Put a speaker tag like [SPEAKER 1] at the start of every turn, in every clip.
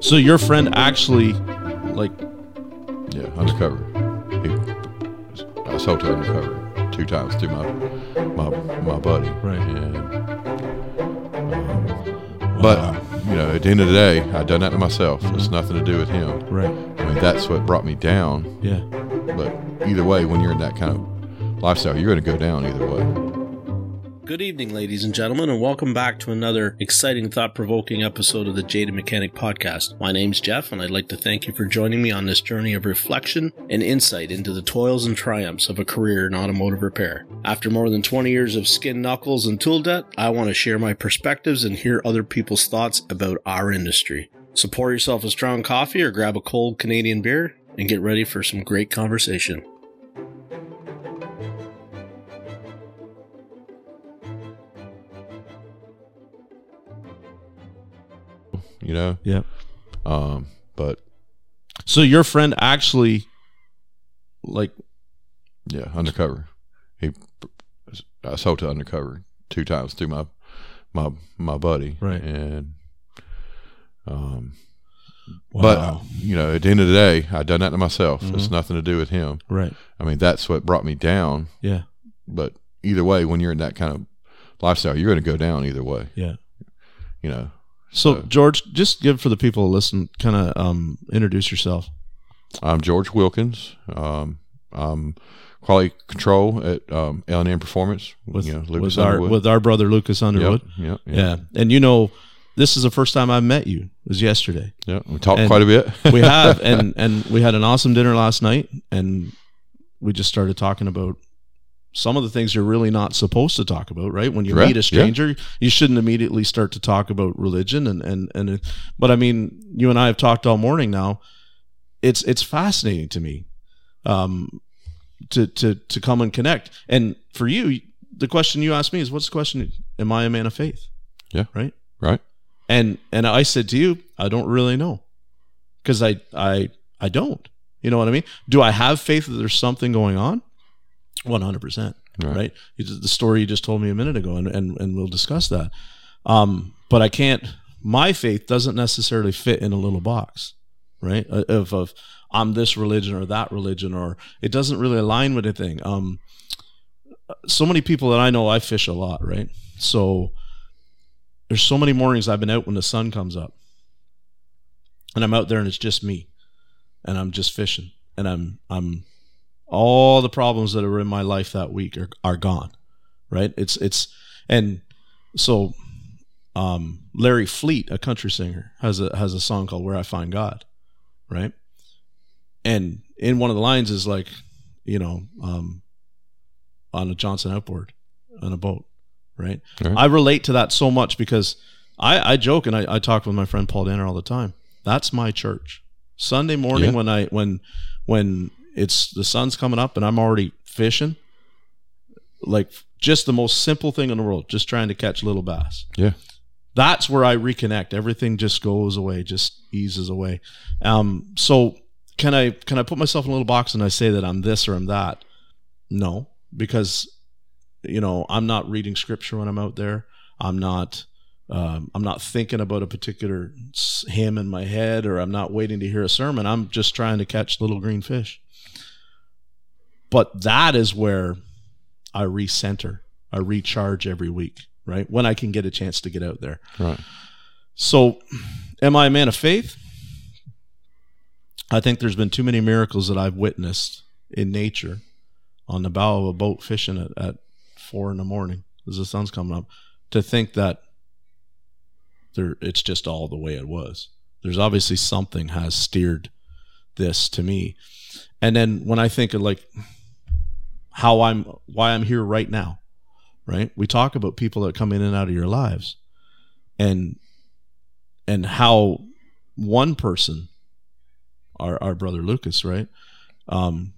[SPEAKER 1] So your friend actually, like,
[SPEAKER 2] Yeah, undercover. He, I sold to undercover two times through my my my buddy.
[SPEAKER 1] Right.
[SPEAKER 2] And, um, but you know, at the end of the day, I done that to myself. It's nothing to do with him.
[SPEAKER 1] right?
[SPEAKER 2] I mean, that's what brought me down.
[SPEAKER 1] Yeah.
[SPEAKER 2] But either way, when you're in that kind of lifestyle, you're going to go down either way.
[SPEAKER 3] Good evening, ladies and gentlemen, and welcome back to another exciting, thought provoking episode of the Jaded Mechanic Podcast. My name's Jeff, and I'd like to thank you for joining me on this journey of reflection and insight into the toils and triumphs of a career in automotive repair. After more than 20 years of skin knuckles and tool debt, I want to share my perspectives and hear other people's thoughts about our industry. So pour yourself a strong coffee or grab a cold Canadian beer and get ready for some great conversation.
[SPEAKER 2] You know.
[SPEAKER 1] Yeah.
[SPEAKER 2] Um, but
[SPEAKER 1] So your friend actually, like,
[SPEAKER 2] yeah, undercover. He, I sold to undercover two times through my my my buddy.
[SPEAKER 1] Right.
[SPEAKER 2] And um,
[SPEAKER 1] wow.
[SPEAKER 2] but you know, at the end of the day, I done that to myself. It's
[SPEAKER 1] Mhm.
[SPEAKER 2] nothing to do with him.
[SPEAKER 1] right?
[SPEAKER 2] I mean, that's what brought me down.
[SPEAKER 1] Yeah.
[SPEAKER 2] But either way, when you're in that kind of lifestyle, you're going to go down either way.
[SPEAKER 1] Yeah.
[SPEAKER 2] You know.
[SPEAKER 1] So
[SPEAKER 2] So-
[SPEAKER 1] George, just give for the people to listen, kind of um, introduce yourself.
[SPEAKER 2] I'm George Wilkins. Um, I'm quality control at um, L&M Performance.
[SPEAKER 1] With,
[SPEAKER 2] you know, Lucas
[SPEAKER 1] with our with our brother Lucas Underwood.
[SPEAKER 2] Yep, yep,
[SPEAKER 1] Yeah. and you know, this is the first time I met you. It was yesterday.
[SPEAKER 2] Yeah, we talked
[SPEAKER 1] And
[SPEAKER 2] quite a bit.
[SPEAKER 1] we have, and and we had an awesome dinner last night, and we just started talking about some of the things you're really not supposed to talk about, right? When you
[SPEAKER 2] Right,
[SPEAKER 1] meet a
[SPEAKER 2] yeah.
[SPEAKER 1] stranger, you shouldn't immediately start to talk about religion, and and and. But I mean, you and I have talked all morning now. It's it's fascinating to me, um, to to to come and connect. And for you, the question you asked me is, what's the question? Am I a man of faith?
[SPEAKER 2] Yeah.
[SPEAKER 1] Right.
[SPEAKER 2] right?
[SPEAKER 1] And and I said to you, I don't really know, because I I I don't. You know what I mean? Do I have faith that there's something going on? One hundred percent.
[SPEAKER 2] Right.
[SPEAKER 1] Right. You just- The story you just told me a minute ago, and and and we'll discuss that. Um, but I can't. My faith doesn't necessarily fit in a little box, right? Uh, Of of I'm this religion or that religion, or it doesn't really align with anything. Um, so many people that I know, I fish a lot, right? So there's so many mornings I've been out when the sun comes up, and I'm out there and it's just me, and I'm just fishing, and I'm I'm all the problems that are in my life that week are are gone, right? It's it's and so um Larry Fleet, a country singer, has a has a song called Where I Find God, right? And in one of the lines is like, you know, um on a Johnson outboard on a boat, right?
[SPEAKER 2] Right.
[SPEAKER 1] I relate to that so much because I, I joke and I, I talk with my friend Paul Danner all the time. That's my church. Sunday morning
[SPEAKER 2] Yeah.
[SPEAKER 1] when I when when it's the sun's coming up and I'm already fishing, like just the most simple thing in the world, just trying to catch little bass.
[SPEAKER 2] Yeah.
[SPEAKER 1] That's where I reconnect. Everything just goes away, just eases away. Um, so can I can I put myself in a little box and I say that I'm this or I'm that? No, because you know I'm not reading scripture when I'm out there. I'm not um, I'm not thinking about a particular hymn in my head, or I'm not waiting to hear a sermon. I'm just trying to catch little green fish. But that is where I recenter, I recharge every week, right? When I can get a chance to get out there.
[SPEAKER 2] Right.
[SPEAKER 1] So, am I a man of faith? I think there's been too many miracles that I've witnessed in nature on the bow of a boat fishing at, at four in the morning as the sun's coming up to think that there it's just all the way it was. There's obviously something has steered this to me. And then when I think of like how I'm why I'm here right now, right? We talk about people that come in and out of your lives and and how one person our our brother Lucas, right? Um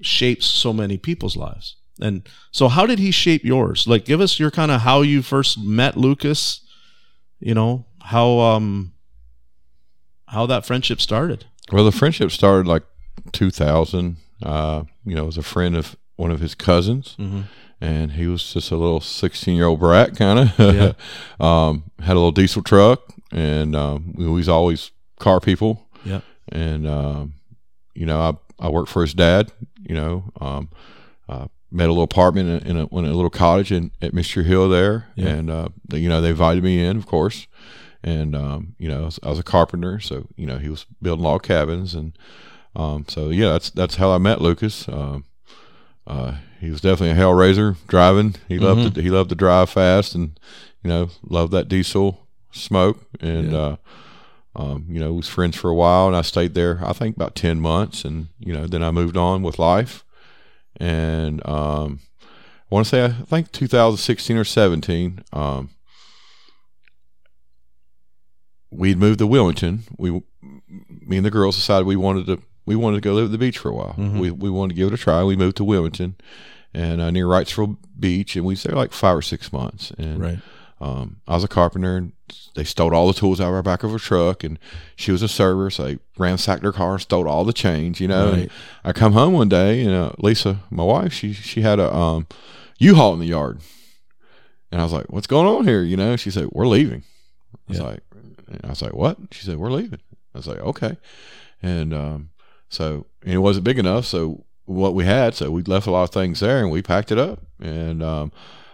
[SPEAKER 1] shapes so many people's lives. And so how did he shape yours? Like give us your kind of how you first met Lucas, you know, how um how that friendship started.
[SPEAKER 2] Well, the friendship started like 2000. Uh, you know, was a friend of one of his cousins,
[SPEAKER 1] Mm-hmm.
[SPEAKER 2] and he was just a little 16 year old brat, kind of.
[SPEAKER 1] Yeah.
[SPEAKER 2] um, had a little diesel truck, and um, we was always car people.
[SPEAKER 1] Yeah.
[SPEAKER 2] And um, you know, I I worked for his dad. You know, um, uh, met a little apartment in a, in a, in a little cottage in, at Mr. Hill there,
[SPEAKER 1] Yeah.
[SPEAKER 2] and uh, they, you know they invited me in, of course. And um, you know, I was, I was a carpenter, so you know he was building log cabins, and um, so yeah, that's that's how I met Lucas. Um, uh, he was definitely a hell raiser driving. He loved to, he loved to drive fast, and you know loved that diesel smoke. And
[SPEAKER 1] Yeah.
[SPEAKER 2] uh, um, you know was friends for a while, and I stayed there. I think about ten months, and you know then I moved on with life. And um, I want to say I think 2016 or 17. Um, we'd moved to Wilmington. We, me and the girls decided we wanted to we wanted to go live at the beach for a while.
[SPEAKER 1] Mhm.
[SPEAKER 2] We we wanted to give it a try. We moved to Wilmington, and uh, near Wrightsville Beach, and we there like five or six months. And
[SPEAKER 1] Right.
[SPEAKER 2] um, I was a carpenter, and they stole all the tools out of our back of her truck, and she was a server, so they ransacked her car, and stole all the change, you know. And
[SPEAKER 1] Right.
[SPEAKER 2] I come home one day, and uh, Lisa, my wife, she she had a um, U-Haul in the yard, and I was like, "What's going on here?" You know. She said, "We're leaving." I was
[SPEAKER 1] Yeah.
[SPEAKER 2] like, I was like, "What?" She said, "We're leaving." I was like, "Okay," and um, so and it wasn't big enough, so what we had, so we left a lot of things there, and we packed it up, and um,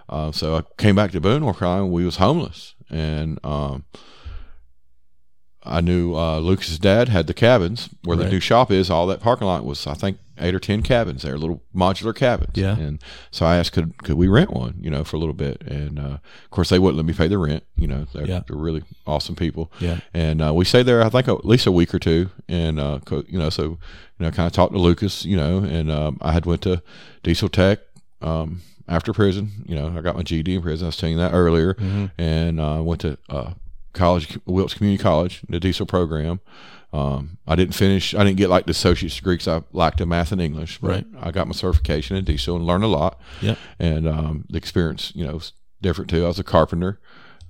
[SPEAKER 2] uh, so I came back to Boone, North Carolina. We was homeless, and um, I knew uh, Lucas's dad had the cabins where the new shop is. All that parking lot was, I think, eight or ten cabins there, little modular cabins.
[SPEAKER 1] Yeah.
[SPEAKER 2] And so I asked, could could we rent one, you know, for a little bit? And uh, of course, they wouldn't let me pay the rent. You know, they're,
[SPEAKER 1] Yeah.
[SPEAKER 2] they're really awesome people.
[SPEAKER 1] Yeah.
[SPEAKER 2] And uh, we stayed there, I think, at least a week or two. And uh, you know, so you know, kind of talked to Lucas, you know, and um, I had went to Diesel Tech. Um, after prison, you know, I got my GED in prison. I was telling you that earlier,
[SPEAKER 1] Mhm.
[SPEAKER 2] and uh, went to uh, college, Wilkes Community College, the diesel program. Um, I didn't finish. I didn't get like the associate's degree because I lacked in math and English. But
[SPEAKER 1] Right.
[SPEAKER 2] I got my certification in diesel and learned a lot.
[SPEAKER 1] Yeah.
[SPEAKER 2] And um, the experience, you know, was different too. I was a carpenter,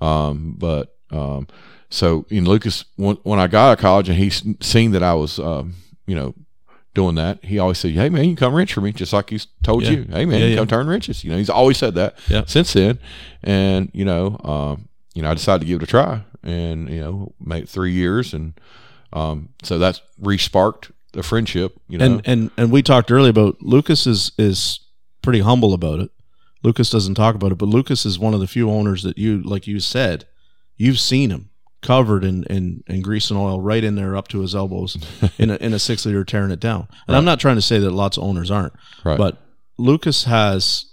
[SPEAKER 2] um, but um, so in Lucas, when, when I got out of college and he seen that I was, um, you know, doing that, he always said, "Hey man, you can come wrench for me," just like he's told
[SPEAKER 1] Yeah.
[SPEAKER 2] you. Hey man,
[SPEAKER 1] Yeah,
[SPEAKER 2] you
[SPEAKER 1] yeah.
[SPEAKER 2] come turn wrenches. You know, he's always said that.
[SPEAKER 1] Yeah.
[SPEAKER 2] Since then, and you know, um, you know, I decided to give it a try, and you know, made three years, and um, so that's re-sparked the friendship. You know,
[SPEAKER 1] And and and we talked earlier about Lucas is is pretty humble about it. Lucas doesn't talk about it, but Lucas is one of the few owners that you like you said, you've seen him covered in in, in grease and oil right in there up to his elbows in a in a six liter tearing it down. And I'm not trying to say that lots of owners aren't,
[SPEAKER 2] right?
[SPEAKER 1] but Lucas has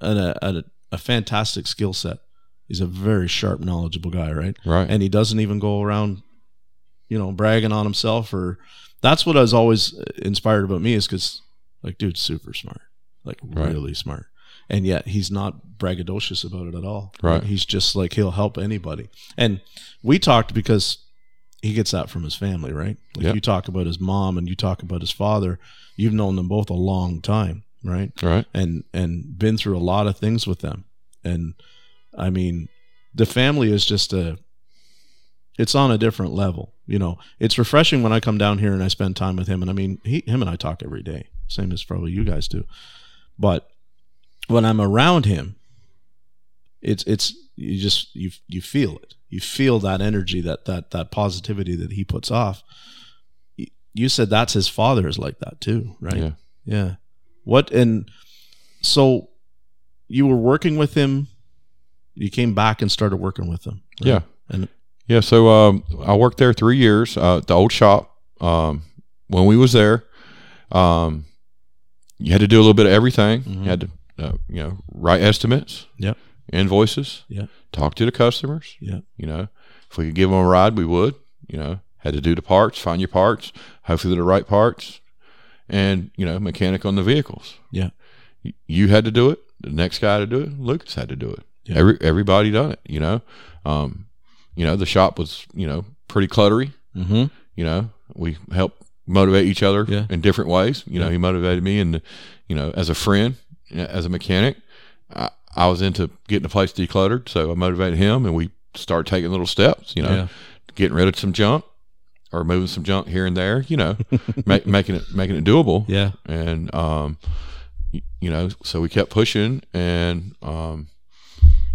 [SPEAKER 1] an, a, a a fantastic skill set. He's a very sharp, knowledgeable guy, right?
[SPEAKER 2] right,
[SPEAKER 1] and he doesn't even go around you know bragging on himself or that's what i was always inspired about me is because like dude's super smart like
[SPEAKER 2] Right.
[SPEAKER 1] really smart. And yet he's not braggadocious about it at all.
[SPEAKER 2] Right.
[SPEAKER 1] he's just like he'll help anybody. And we talked because he gets that from his family right? Like
[SPEAKER 2] Yeah.
[SPEAKER 1] you talk about his mom and you talk about his father you've known them both a long time right?
[SPEAKER 2] Right,
[SPEAKER 1] and and been through a lot of things with them. And i mean the family is just a it's on a different level you know it's refreshing when i come down here and i spend time with him and i mean he him and i talk every day same as probably you guys do but when i'm around him it's it's you just you you feel it you feel that energy that that that positivity that he puts off you said that's his father is like that too right
[SPEAKER 2] yeah.
[SPEAKER 1] yeah. What and so you were working with him. You came back and started working with him. right?
[SPEAKER 2] Yeah.
[SPEAKER 1] And
[SPEAKER 2] Yeah, so um, I worked there three years uh, at the old shop. Um, when we was there, um, you had to do a little bit of everything.
[SPEAKER 1] Mhm.
[SPEAKER 2] You had to, uh, you know, write estimates,
[SPEAKER 1] Yep.
[SPEAKER 2] invoices,
[SPEAKER 1] Yeah.
[SPEAKER 2] talk to the customers.
[SPEAKER 1] Yeah.
[SPEAKER 2] You know, if we could give them a ride, we would. You know, had to do the parts, find your parts, hopefully they're the right parts, and you know, mechanic on the vehicles.
[SPEAKER 1] Yeah.
[SPEAKER 2] Y- You had to do it. The next guy to do it, Lucas had to do it.
[SPEAKER 1] Yeah.
[SPEAKER 2] Every everybody done it. You know, um, you know the shop was you know pretty cluttery.
[SPEAKER 1] mm-hmm.
[SPEAKER 2] You know, we helped motivate each other
[SPEAKER 1] Yeah.
[SPEAKER 2] in different ways. You know,
[SPEAKER 1] Yeah.
[SPEAKER 2] he motivated me, and you know, as a friend, as a mechanic, I, I was into getting the place decluttered, so I motivated him, and we started taking little steps. You know,
[SPEAKER 1] Yeah.
[SPEAKER 2] getting rid of some junk or moving some junk here and there. You know, make, making it making it doable
[SPEAKER 1] Yeah.
[SPEAKER 2] and um, you know, so we kept pushing, and um,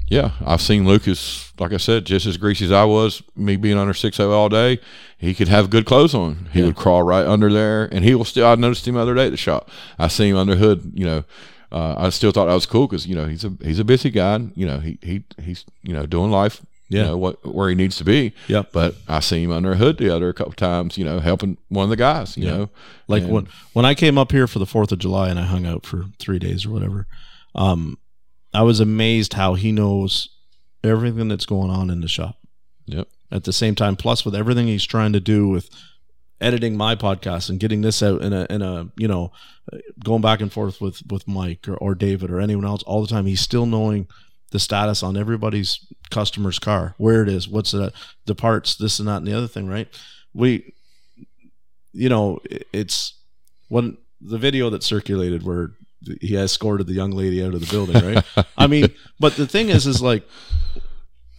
[SPEAKER 2] Yeah, I've seen Lucas, like I said, just as greasy as I was, me being under 6 all day. He could have good clothes on. He
[SPEAKER 1] Yeah.
[SPEAKER 2] would crawl right under there, and he will still. I noticed him the other day at the shop. I see him under hood. You know, uh, I still thought that was cool because you know he's a he's a busy guy. and, You know, he he he's you know doing life.
[SPEAKER 1] Yeah.
[SPEAKER 2] You know what where he needs to be.
[SPEAKER 1] Yep.
[SPEAKER 2] But I see him under a hood the other a couple times. You know, helping one of the guys. You
[SPEAKER 1] Yeah.
[SPEAKER 2] know,
[SPEAKER 1] Like
[SPEAKER 2] And-
[SPEAKER 1] when when I came up here for the Fourth of July and I hung out for three days or whatever, um, I was amazed how he knows everything that's going on in the shop.
[SPEAKER 2] Yep.
[SPEAKER 1] At the same time, plus with everything he's trying to do with editing my podcast and getting this out in a in a you know going back and forth with with Mike or, or David or anyone else all the time, he's still knowing the status on everybody's customer's car, where it is, what's the the parts, this and that and the other thing, right? We you know, it's when the video that circulated where he escorted the young lady out of the building, right? I mean, but the thing is, is like,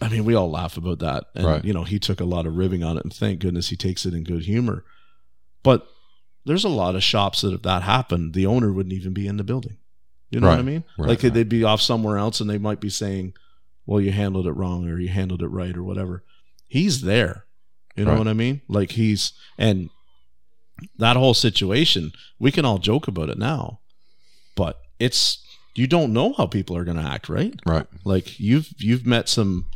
[SPEAKER 1] I mean, we all laugh about that, and
[SPEAKER 2] Right.
[SPEAKER 1] you know, he took a lot of ribbing on it, and thank goodness he takes it in good humor. But there's a lot of shops that if that happened, the owner wouldn't even be in the building. You know what I mean?
[SPEAKER 2] Right,
[SPEAKER 1] like they'd be off somewhere else, and they might be saying, "Well, you handled it wrong, or you handled it right, or whatever." He's there. You know
[SPEAKER 2] Right.
[SPEAKER 1] what I mean? Like he's and that whole situation, we can all joke about it now, but it's you don't know how people are going to act, right?
[SPEAKER 2] right.
[SPEAKER 1] Like you've you've met some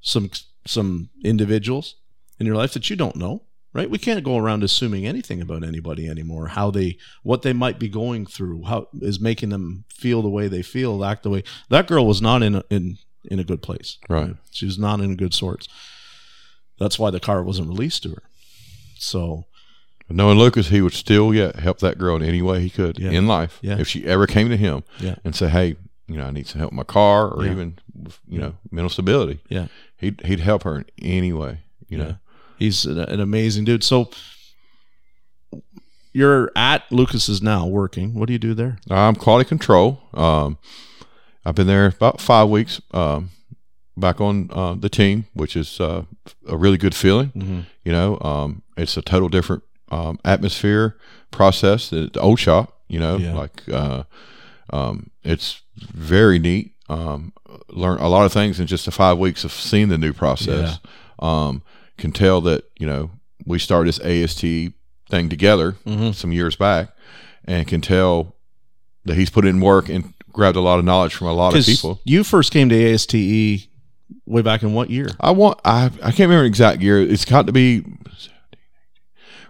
[SPEAKER 1] some some individuals in your life that you don't know, right? We can't go around assuming anything about anybody anymore. How they what they might be going through, how is making them feel the way they feel, act the way. That girl was not in a, in in a good place.
[SPEAKER 2] Right.
[SPEAKER 1] She was not in good sorts. That's why the car wasn't released to her. So
[SPEAKER 2] Knowing Lucas, he would still yeah help that girl in any way he could
[SPEAKER 1] Yeah.
[SPEAKER 2] in life.
[SPEAKER 1] Yeah.
[SPEAKER 2] If she ever came to him
[SPEAKER 1] Yeah.
[SPEAKER 2] and say, "Hey, you know, I need some help with my car, or even you know mental stability,"
[SPEAKER 1] yeah,
[SPEAKER 2] he'd he'd help her in any way. You know,
[SPEAKER 1] he's an, an amazing dude. So you're at Lucas's now working. What do you do there?
[SPEAKER 2] I'm quality control. Um, I've been there about five weeks. Um, back on uh, the team, which is uh, a really good feeling.
[SPEAKER 1] Mm-hmm.
[SPEAKER 2] You know, um, it's a total different um, atmosphere process old shop. You know,
[SPEAKER 1] Yeah.
[SPEAKER 2] like uh, um, it's very neat. Um, learn a lot of things in just the five weeks of seeing the new process. Um, can tell that you know we started this AST thing together
[SPEAKER 1] Mhm.
[SPEAKER 2] some years back, and can tell that he's put in work and grabbed a lot of knowledge from a lot of people.
[SPEAKER 1] you first came to ASTE way back in what year?
[SPEAKER 2] I want I I can't remember exact year. It's got to be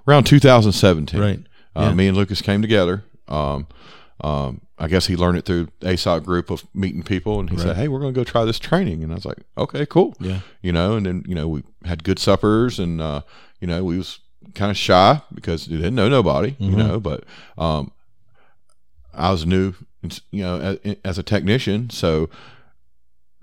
[SPEAKER 2] around 2017.
[SPEAKER 1] Right.
[SPEAKER 2] Uh,
[SPEAKER 1] Yeah.
[SPEAKER 2] Me and Lucas came together. Um, um, I guess he learned it through ASOC group of meeting people, and he
[SPEAKER 1] Right.
[SPEAKER 2] said, "Hey, we're going to go try this training." And I was like, "Okay, cool."
[SPEAKER 1] Yeah.
[SPEAKER 2] You know, and then you know we had good suppers, and uh, you know we was kind of shy because we didn't know nobody. You
[SPEAKER 1] Mhm.
[SPEAKER 2] know, but um, I was new, you know, as, as a technician, so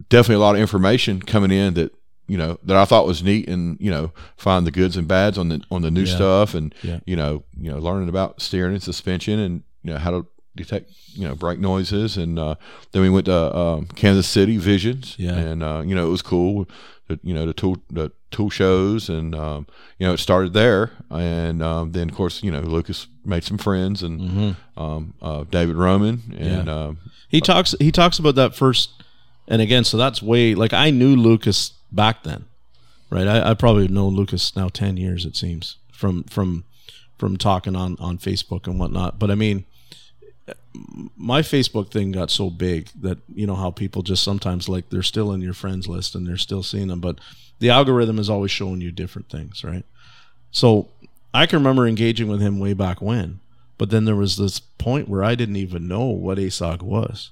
[SPEAKER 2] definitely a lot of information coming in that you know that I thought was neat, and you know, find the goods and bads on the on the new
[SPEAKER 1] Yeah.
[SPEAKER 2] stuff, and
[SPEAKER 1] Yeah.
[SPEAKER 2] you know, you know, learning about steering and suspension, and you know how to detect you know brake noises, and uh, then we went to um, Kansas City Visions,
[SPEAKER 1] Yeah.
[SPEAKER 2] and uh, you know it was cool. The, you know the tool the tool shows and um, you know it started there and um, then of course you know Lucas made some friends and
[SPEAKER 1] Mm-hmm.
[SPEAKER 2] um, uh, David Roman and um,
[SPEAKER 1] He talks. He talks about that first, and again. So that's way like I knew Lucas back then, right? I, I probably known Lucas now ten years. It seems from from from talking on on Facebook and whatnot. But I mean, my Facebook thing got so big that you know how people just sometimes like they're still in your friends list and they're still seeing them, but the algorithm is always showing you different things, right? So I can remember engaging with him way back when, but then there was this point where I didn't even know what ASOG was,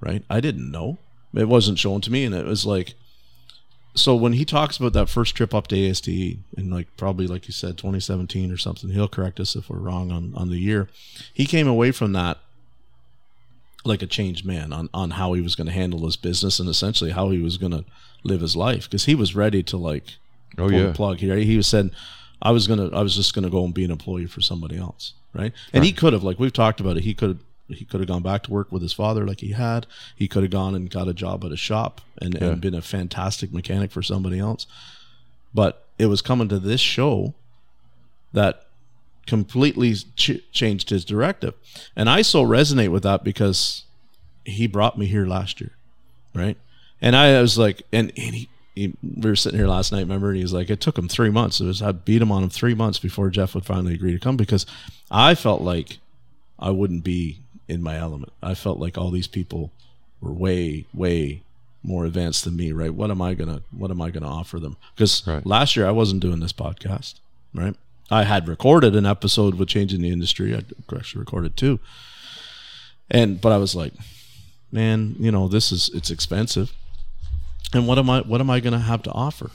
[SPEAKER 1] right? I didn't know. It wasn't shown to me, and it was like, so when he talks about that first trip up to ASTE in like probably like you said 2017 or something, he'll correct us if we're wrong on on the year. He came away from that like a changed man on on how he was going to handle his business and essentially how he was going to live his life because he was ready to like
[SPEAKER 2] oh
[SPEAKER 1] pull
[SPEAKER 2] yeah
[SPEAKER 1] the plug here. He was said, I was gonna, I was just gonna go and be an employee for somebody else, right? And he could have, like we've talked about it, he could, he could have gone back to work with his father, like he had. He could have gone and got a job at a shop and,
[SPEAKER 2] Yeah.
[SPEAKER 1] and been a fantastic mechanic for somebody else. But it was coming to this show that completely ch- changed his directive, and I so resonate with that because he brought me here last year, right? And I was like, and, and he, he, we were sitting here last night, remember? And he was like, it took him three months. It was I beat him on him three months before Jeff would finally agree to come because I felt like I wouldn't be in my element. I felt like all these people were way, way more advanced than me, right? What am I gonna what am I gonna offer them? Because
[SPEAKER 2] Right.
[SPEAKER 1] last year I wasn't doing this podcast, right? I had recorded an episode with changing the industry. I actually recorded two. And but I was like, man, you know, this is it's expensive. And what am I what am I gonna have to offer?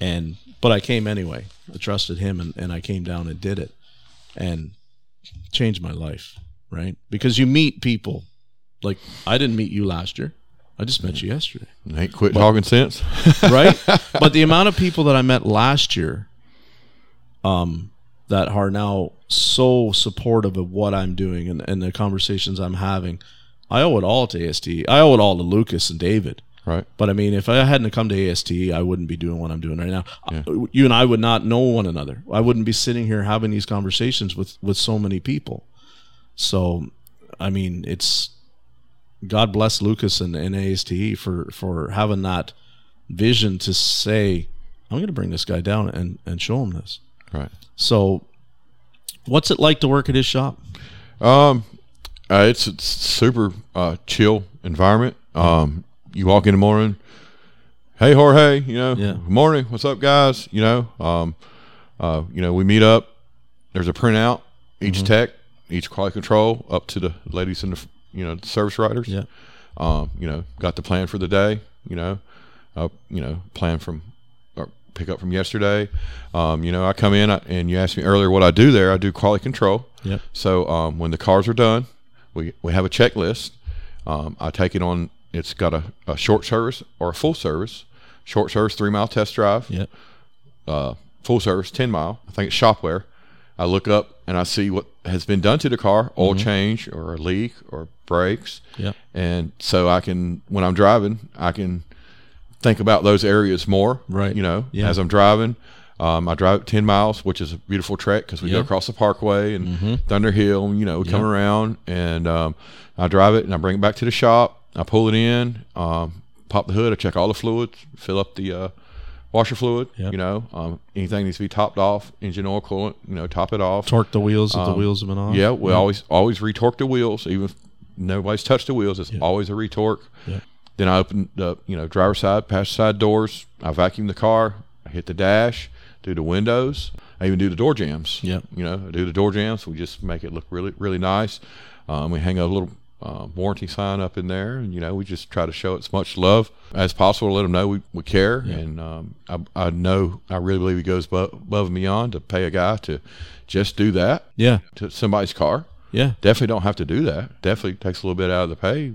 [SPEAKER 1] And but I came anyway. I trusted him and, and I came down and did it and changed my life, right? Because you meet people like I didn't meet you last year. I just met you yesterday
[SPEAKER 2] Ain't quit talking sense.
[SPEAKER 1] right? but the amount of people that I met last year, um, that are now so supportive of what I'm doing and, and the conversations I'm having, I owe it all to AST. I owe it all to Lucas and David.
[SPEAKER 2] right.
[SPEAKER 1] But I mean, if I hadn't come to AST, I wouldn't be doing what I'm doing right now. You and I would not know one another. I wouldn't be sitting here having these conversations with with so many people. So, I mean, it's God bless Lucas and, and ASTE for for having that vision to say, I'm going to bring this guy down and and show him this.
[SPEAKER 2] Right.
[SPEAKER 1] So, what's it like to work at his shop?
[SPEAKER 2] Um, uh, it's a super uh, chill environment. Um, you walk in the morning, hey Jorge, you know,
[SPEAKER 1] Yeah.
[SPEAKER 2] good morning, what's up, guys? You know, um, uh, you know, we meet up. There's a printout, each
[SPEAKER 1] Mm-hmm.
[SPEAKER 2] tech, each quality control, up to the ladies and the you know the service riders.
[SPEAKER 1] Yeah.
[SPEAKER 2] Um, you know, got the plan for the day. You know, uh, you know, plan from or pick up from yesterday. Um, you know, I come in I, and you asked me earlier what I do there. I do quality control.
[SPEAKER 1] Yep.
[SPEAKER 2] So um, when the cars are done, we we have a checklist. Um, I take it on. It's got a, a short service or a full service. Short service, three mile test drive.
[SPEAKER 1] Yeah.
[SPEAKER 2] Uh, full service, ten mile. I think it's shopware. I look up and I see what has been done to the car, oil change or a leak or brakes.
[SPEAKER 1] Yeah.
[SPEAKER 2] And so I can, when I'm driving, I can think about those areas more.
[SPEAKER 1] Right.
[SPEAKER 2] You know,
[SPEAKER 1] Yeah.
[SPEAKER 2] as I'm driving. Um, I drive 10 miles, which is a beautiful trek because we
[SPEAKER 1] Yeah.
[SPEAKER 2] go across the parkway and
[SPEAKER 1] Mm-hmm.
[SPEAKER 2] Thunder Hill. And, you know, we come around and um, I drive it and I bring it back to the shop. I pull it in, um, pop the hood, I check all the fluids, fill up the uh, washer fluid.
[SPEAKER 1] Yep.
[SPEAKER 2] You know, um, anything needs to be topped off, engine oil coolant, you know, top it off.
[SPEAKER 1] Torque the wheels if the wheels have been on.
[SPEAKER 2] Um, Yeah, we always always retorque the wheels, even if nobody's touched the wheels. It's always a retorque. Then I open the you know driver's side, passenger side doors. I vacuum the car. I hit the dash, do the windows. I even do the door jambs.
[SPEAKER 1] Yeah.
[SPEAKER 2] You know, I do the door jambs. We just make it look really really nice. Um, we hang up a little uh, warranty sign up in there, and you know we just try to show as much love as possible to let them know we, we care. And um, I, I know I really believe he goes above, and beyond to pay a guy to just do that
[SPEAKER 1] Yeah.
[SPEAKER 2] to somebody's car.
[SPEAKER 1] Yeah.
[SPEAKER 2] Definitely don't have to do that. Definitely takes a little bit out of the pay,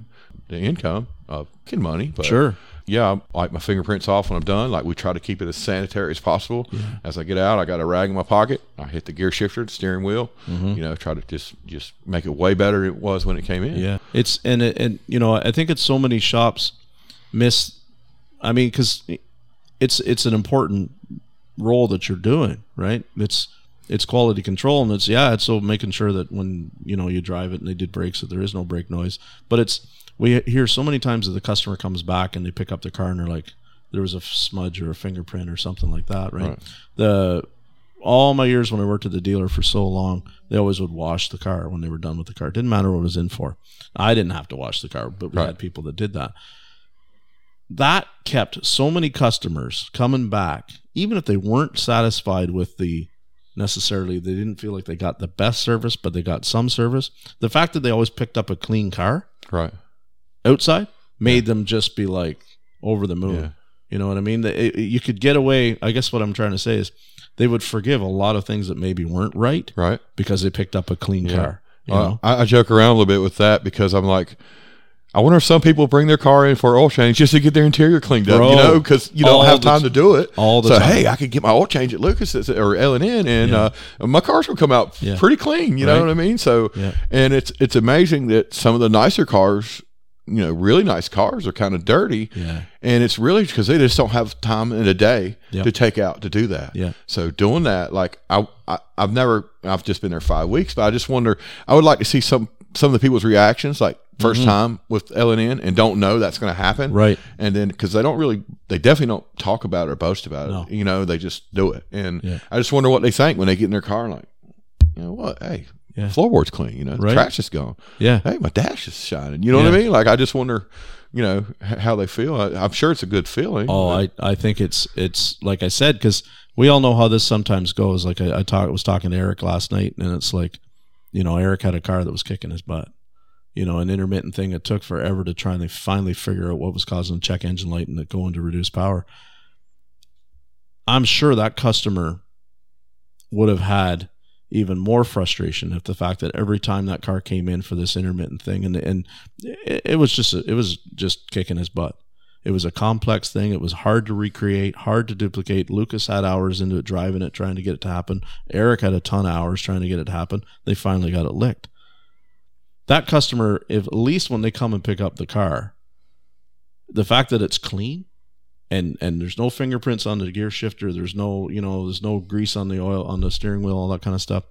[SPEAKER 2] the income of making money. But
[SPEAKER 1] Sure.
[SPEAKER 2] Yeah, I wipe my fingerprints off when I'm done. Like we try to keep it as sanitary as possible. As I get out, I got a rag in my pocket. I hit the gear shifter, the steering wheel. Mm-hmm. You know, try to just just make it way better than it was when it came in.
[SPEAKER 1] Yeah, it's and it, and you know I think it's so many shops miss. I mean, because it's it's an important role that you're doing, right? It's it's quality control, and it's yeah, it's so making sure that when you know you drive it and they did brakes that there is no brake noise. But it's we hear so many times that the customer comes back and they pick up the car and they're like, there was a smudge or a fingerprint or something like that, right?
[SPEAKER 2] Right.
[SPEAKER 1] The all my years when I worked at the dealer for so long, they always would wash the car when they were done with the car. It didn't matter what it was in for. I didn't have to wash the car, but we
[SPEAKER 2] Right.
[SPEAKER 1] had people that did that. That kept so many customers coming back, even if they weren't satisfied with the necessarily, they didn't feel like they got the best service, but they got some service. The fact that they always picked up a clean car
[SPEAKER 2] Right.
[SPEAKER 1] Outside made them just be like over the moon.
[SPEAKER 2] Yeah.
[SPEAKER 1] You know what I mean? It- you could get away. I guess what I'm trying to say is they would forgive a lot of things that maybe weren't right
[SPEAKER 2] Right.
[SPEAKER 1] because they picked up a clean
[SPEAKER 2] Yeah.
[SPEAKER 1] car. You
[SPEAKER 2] Uh,
[SPEAKER 1] know?
[SPEAKER 2] I, I joke around a little bit with that because I'm like, I wonder if some people bring their car in for oil change just to get their interior cleaned up,
[SPEAKER 1] Bro,
[SPEAKER 2] you know, because you don't have time
[SPEAKER 1] t-
[SPEAKER 2] to do it.
[SPEAKER 1] all the
[SPEAKER 2] so
[SPEAKER 1] time.
[SPEAKER 2] hey, I could get my oil change at Lucas or L and N, and
[SPEAKER 1] Yeah.
[SPEAKER 2] uh, my car's will come out
[SPEAKER 1] Yeah.
[SPEAKER 2] pretty clean. You
[SPEAKER 1] Right.
[SPEAKER 2] know what I mean? So,
[SPEAKER 1] Yeah.
[SPEAKER 2] and it's it's amazing that some of the nicer cars, you know, really nice cars are kind of dirty.
[SPEAKER 1] Yeah.
[SPEAKER 2] And it's really because they just don't have time in a day
[SPEAKER 1] Yeah.
[SPEAKER 2] to take out to do that.
[SPEAKER 1] Yeah.
[SPEAKER 2] So doing that, like I, I, I've never, I've just been there five weeks, but I just wonder, I would like to see some, some of the people's reactions, like 1st mm-hmm. time with L and N and don't know that's going to happen,
[SPEAKER 1] Right.
[SPEAKER 2] And then because they don't really, they definitely don't talk about it or boast about it.
[SPEAKER 1] No.
[SPEAKER 2] You know, they just do it. And
[SPEAKER 1] Yeah.
[SPEAKER 2] I just wonder what they think when they get in their car like, you know what? Hey,
[SPEAKER 1] Yeah.
[SPEAKER 2] floorboard's clean. You know,
[SPEAKER 1] Right.
[SPEAKER 2] trash is gone.
[SPEAKER 1] Yeah.
[SPEAKER 2] Hey, my dash is shining. You know what I mean? Like I just wonder, you know, how they feel. I, I'm sure it's a good feeling.
[SPEAKER 1] Oh, I, I think it's it's like I said because we all know how this sometimes goes. Like I, I talk, was talking to Eric last night, and it's like, you know, Eric had a car that was kicking his butt. You know, an intermittent thing. It took forever to try and they finally figure out what was causing the check engine light and it going to reduce power. I'm sure that customer would have had even more frustration at the fact that every time that car came in for this intermittent thing and and it, it was just it was just kicking his butt. It was a complex thing. It was hard to recreate, hard to duplicate. Lucas had hours into it, driving it, trying to get it to happen. Eric had a ton of hours trying to get it to happen. They finally got it licked. That customer, if at least when they come and pick up the car, the fact that it's clean and and there's no fingerprints on the gear shifter, there's no you know there's no grease on the oil on the steering wheel, all that kind of stuff.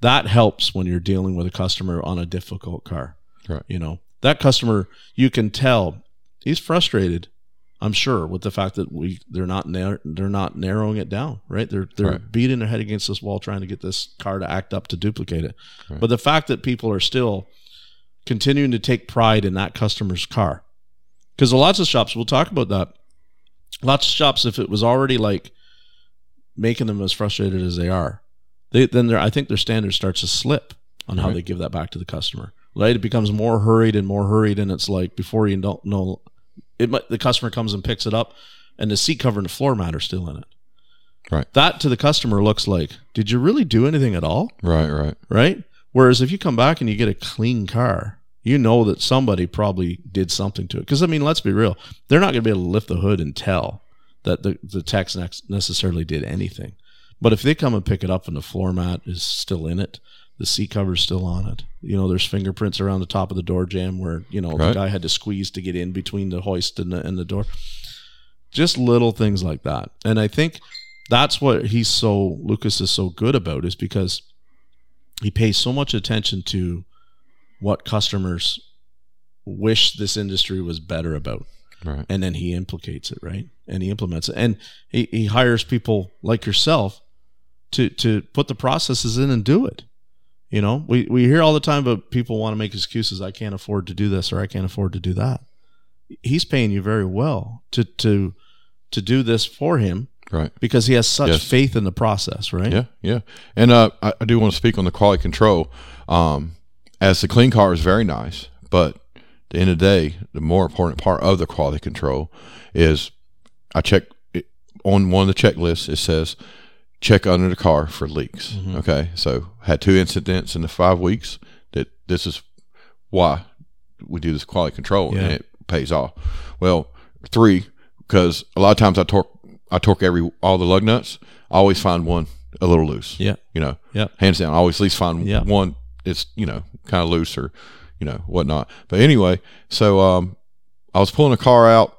[SPEAKER 1] That helps when you're dealing with a customer on a difficult car.
[SPEAKER 2] Right.
[SPEAKER 1] You know that customer, you can tell he's frustrated. I'm sure with the fact that we they're not nar- they're not narrowing it down, right? They're they're
[SPEAKER 2] Right.
[SPEAKER 1] beating their head against this wall trying to get this car to act up to duplicate it.
[SPEAKER 2] Right.
[SPEAKER 1] But the fact that people are still continuing to take pride in that customer's car, because lots of shops we'll talk about that. Lots of shops, if it was already like making them as frustrated as they are, they then their I think their standard starts to slip on how
[SPEAKER 2] Right.
[SPEAKER 1] they give that back to the customer. Right? It becomes more hurried and more hurried, and it's like before you don't know, it might, the customer comes and picks it up, and the seat cover and the floor mat are still in it.
[SPEAKER 2] Right.
[SPEAKER 1] That to the customer looks like, did you really do anything at all?
[SPEAKER 2] right, right,
[SPEAKER 1] Right. Whereas if you come back and you get a clean car, you know that somebody probably did something to it. Because I mean, let's be real, they're not going to be able to lift the hood and tell that the the nex- necessarily did anything. But if they come and pick it up and the floor mat is still in it, the seat cover's still on it. You know, there's fingerprints around the top of the door jamb where you know the guy had to squeeze to get in between the hoist and the and the door. Just little things like that, and I think that's what he's so Lucas is so good about is because he pays so much attention to what customers wish this industry was better about
[SPEAKER 2] right.
[SPEAKER 1] and then he implicates it right and he implements it and he, he hires people like yourself to to put the processes in and do it you know we, we hear all the time about people want to make excuses i can't afford to do this or i can't afford to do that he's paying you very well to to to do this for him
[SPEAKER 2] Right.
[SPEAKER 1] because he has such
[SPEAKER 2] Yes.
[SPEAKER 1] faith in the process right
[SPEAKER 2] Yeah, yeah. And uh, I, I do want to speak on the quality control. Um, as the clean car is very nice, but at the end of the day, the more important part of the quality control is I check it, on one of the checklists. It says check under the car for leaks. Mm-hmm. Okay, so had two incidents in the five weeks. That this is why we do this quality control,
[SPEAKER 1] Yeah.
[SPEAKER 2] and it pays off. Well, three because a lot of times I torque I torque every all the lug nuts. I always find one a little loose.
[SPEAKER 1] yeah
[SPEAKER 2] You know,
[SPEAKER 1] yeah
[SPEAKER 2] hands down. I always at least find
[SPEAKER 1] Yeah.
[SPEAKER 2] one it's you know kind of loose or you know whatnot. But anyway, so um, I was pulling a car out.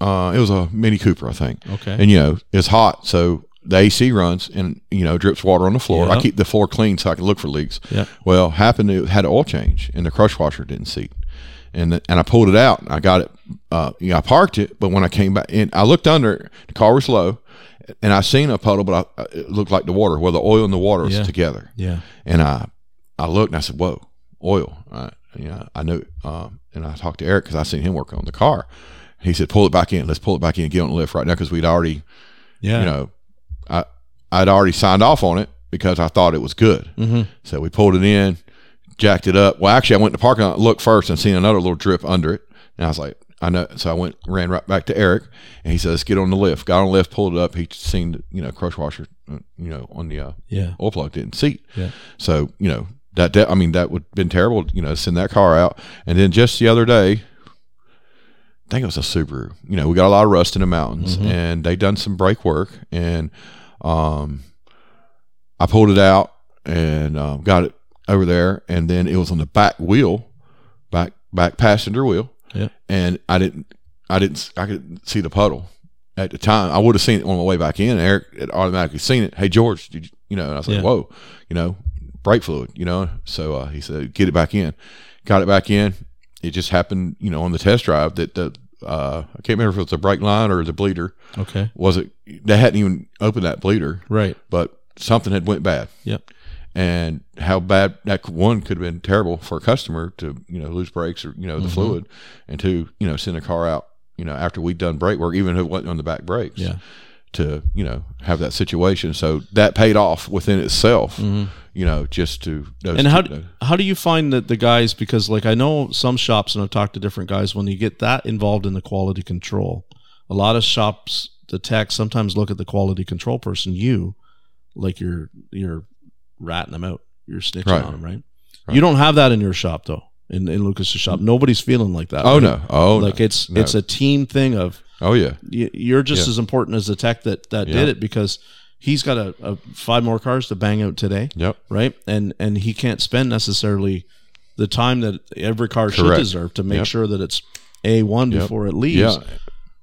[SPEAKER 2] Uh, it was a Mini Cooper, I think,
[SPEAKER 1] okay
[SPEAKER 2] and you know it's hot, so the AC runs and you know drips water on the floor. I keep the floor clean so I can look for leaks.
[SPEAKER 1] Yeah.
[SPEAKER 2] Well, happened to had an oil change and the crush washer didn't seat, and the, and I pulled it out and I got it. Uh, you know, I parked it, but when I came back and I looked under it. The car was low, and I seen a puddle, but I, it looked like the water. Well, the oil and the water was
[SPEAKER 1] Yeah.
[SPEAKER 2] together.
[SPEAKER 1] yeah
[SPEAKER 2] And I, I looked and I said, "Whoa, oil!" I, you know, I knew. Um, and I talked to Eric because I seen him working on the car. He said, "Pull it back in. Let's pull it back in. And get on the lift right now because we'd already,
[SPEAKER 1] yeah
[SPEAKER 2] you know, I, I'd already signed off on it because I thought it was good.
[SPEAKER 1] mm-hmm.
[SPEAKER 2] So we pulled it in, jacked it up. Well, actually, I went to the parking lot, looked first, and seen another little drip under it. And I was like, I know. So I went, ran right back to Eric, and he said, "Let's get on the lift." Got on the lift, pulled it up. He seen, you know, crush washer, uh, you know, on the uh,
[SPEAKER 1] yeah
[SPEAKER 2] oil plug didn't seat.
[SPEAKER 1] Yeah.
[SPEAKER 2] So you know that, that I mean that would have been terrible. You know, to send that car out, and then just the other day. I think it was a Subaru. You know, we got a lot of rust in the mountains,
[SPEAKER 1] Mhm.
[SPEAKER 2] and they done some brake work, and um, I pulled it out and um, got it over there, and then it was on the back wheel, back back passenger wheel,
[SPEAKER 1] Yeah.
[SPEAKER 2] and I didn't, I didn't, I could see the puddle at the time. I would have seen it on my way back in. Eric had automatically seen it. Hey George, did you, you know? And I was like,
[SPEAKER 1] Yeah.
[SPEAKER 2] whoa, you know, brake fluid, you know. So uh, he said, get it back in. Got it back in. it just happened, you know, on the test drive that the uh, I can't remember if it was the brake line or the bleeder.
[SPEAKER 1] Okay.
[SPEAKER 2] Was it? They hadn't even opened that bleeder,
[SPEAKER 1] Right.
[SPEAKER 2] but something had went bad.
[SPEAKER 1] Yep.
[SPEAKER 2] And how bad that one could have been terrible for a customer to you know lose brakes or you know the
[SPEAKER 1] Mhm.
[SPEAKER 2] fluid, and to you know send a car out you know after we'd done brake work, even if it wasn't on the back brakes.
[SPEAKER 1] Yeah.
[SPEAKER 2] To you know have that situation, so that paid off within itself.
[SPEAKER 1] Mhm.
[SPEAKER 2] You know, just to
[SPEAKER 1] And how
[SPEAKER 2] two-
[SPEAKER 1] how do you find that the guys because like I know some shops and I've talked to different guys when you get that involved in the quality control, a lot of shops the tech sometimes look at the quality control person you like you're you're ratting them out, you're snitching
[SPEAKER 2] Right.
[SPEAKER 1] on them, right?
[SPEAKER 2] Right.
[SPEAKER 1] You don't have that in your shop though. In in Lucas's shop, nobody's feeling like that.
[SPEAKER 2] Oh
[SPEAKER 1] right?
[SPEAKER 2] no! Oh
[SPEAKER 1] like
[SPEAKER 2] no.
[SPEAKER 1] it's
[SPEAKER 2] No.
[SPEAKER 1] it's a team thing of
[SPEAKER 2] oh yeah.
[SPEAKER 1] you're just
[SPEAKER 2] Yeah.
[SPEAKER 1] as important as the tech that that
[SPEAKER 2] Yeah.
[SPEAKER 1] did it because he's got a, a five more cars to bang out today
[SPEAKER 2] Yep.
[SPEAKER 1] right? And and he can't spend necessarily the time that every car should deserve to make
[SPEAKER 2] Yep.
[SPEAKER 1] sure that it's a one
[SPEAKER 2] Yep.
[SPEAKER 1] before it leaves.
[SPEAKER 2] Yeah.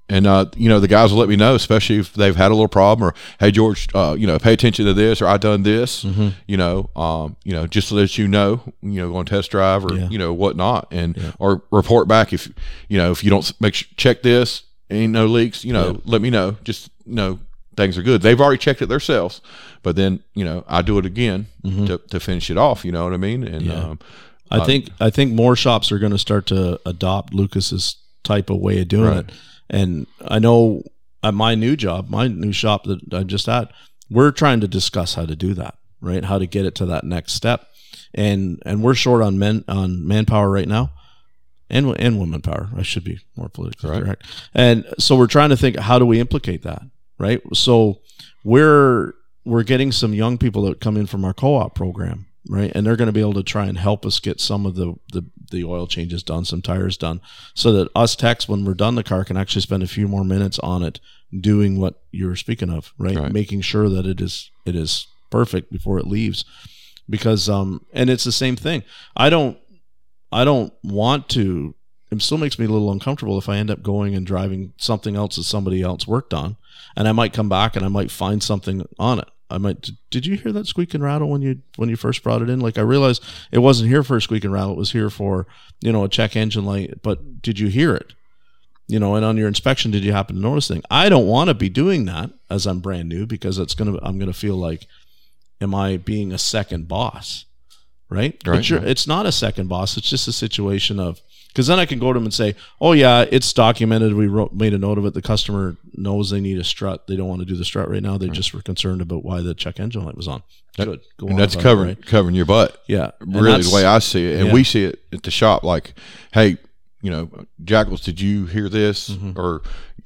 [SPEAKER 2] And uh, you know, the guys will let me know, especially if they've had a little problem or hey George, uh, you know, pay attention to this or I done this,
[SPEAKER 1] Mm-hmm.
[SPEAKER 2] you know, um, you know, just to let you know, you know, go on test drive or
[SPEAKER 1] Yeah.
[SPEAKER 2] you know, whatnot and
[SPEAKER 1] Yeah.
[SPEAKER 2] or report back if you know, if you don't make sh- check this, ain't no leaks, you know,
[SPEAKER 1] Yeah.
[SPEAKER 2] let me know. Just you know things are good. They've already checked it themselves, but then, you know, I do it again to, to finish it off, you know what I mean? And
[SPEAKER 1] Mm-hmm. Yeah.
[SPEAKER 2] um
[SPEAKER 1] I think I think more shops are going to start to adopt Lucas's type of way of doing
[SPEAKER 2] Right.
[SPEAKER 1] it. And I know at my new job, my new shop that I'm just at, we're trying to discuss how to do that, right? How to get it to that next step. And and we're short on men on manpower right now. And, and women power. I should be more politically
[SPEAKER 2] Right.
[SPEAKER 1] correct. And so we're trying to think how do we implicate that, right? So we're we're getting some young people that come in from our co-op program, right? And they're going to be able to try and help us get some of the the, the oil changes done, some tires done, so that us techs, when we're done the car, can actually spend a few more minutes on it, doing what you were speaking of, right?
[SPEAKER 2] Right.
[SPEAKER 1] Making sure that it is it is perfect before it leaves, because um, and it's the same thing. I don't I don't want to. It still makes me a little uncomfortable if I end up going and driving something else that somebody else worked on, and I might come back and I might find something on it. I might. Did you hear that squeak and rattle when you when you first brought it in? Like I realized it wasn't here for a squeak and rattle. It was here for you know a check engine light. But did you hear it? You know, and on your inspection, did you happen to notice thing? I don't want to be doing that as I'm brand new because it's gonna. I'm gonna feel like, am I being a second boss? Right.
[SPEAKER 2] Right,
[SPEAKER 1] But
[SPEAKER 2] right.
[SPEAKER 1] it's not a second boss. It's just a situation of because then I can go to them and say, "Oh yeah, it's documented. We wrote, made a note of it. The customer knows they need a strut. They don't want to do the strut right now. They just were concerned about why the check engine light was on.
[SPEAKER 2] That-
[SPEAKER 1] Good, go
[SPEAKER 2] and
[SPEAKER 1] on
[SPEAKER 2] that's
[SPEAKER 1] about it,
[SPEAKER 2] covering
[SPEAKER 1] right?
[SPEAKER 2] covering your butt.
[SPEAKER 1] Yeah,
[SPEAKER 2] really the way I see it, and
[SPEAKER 1] yeah.
[SPEAKER 2] we see it at the shop. Like, hey, you know, Jackals, did you hear this?
[SPEAKER 1] Mm-hmm.
[SPEAKER 2] Or,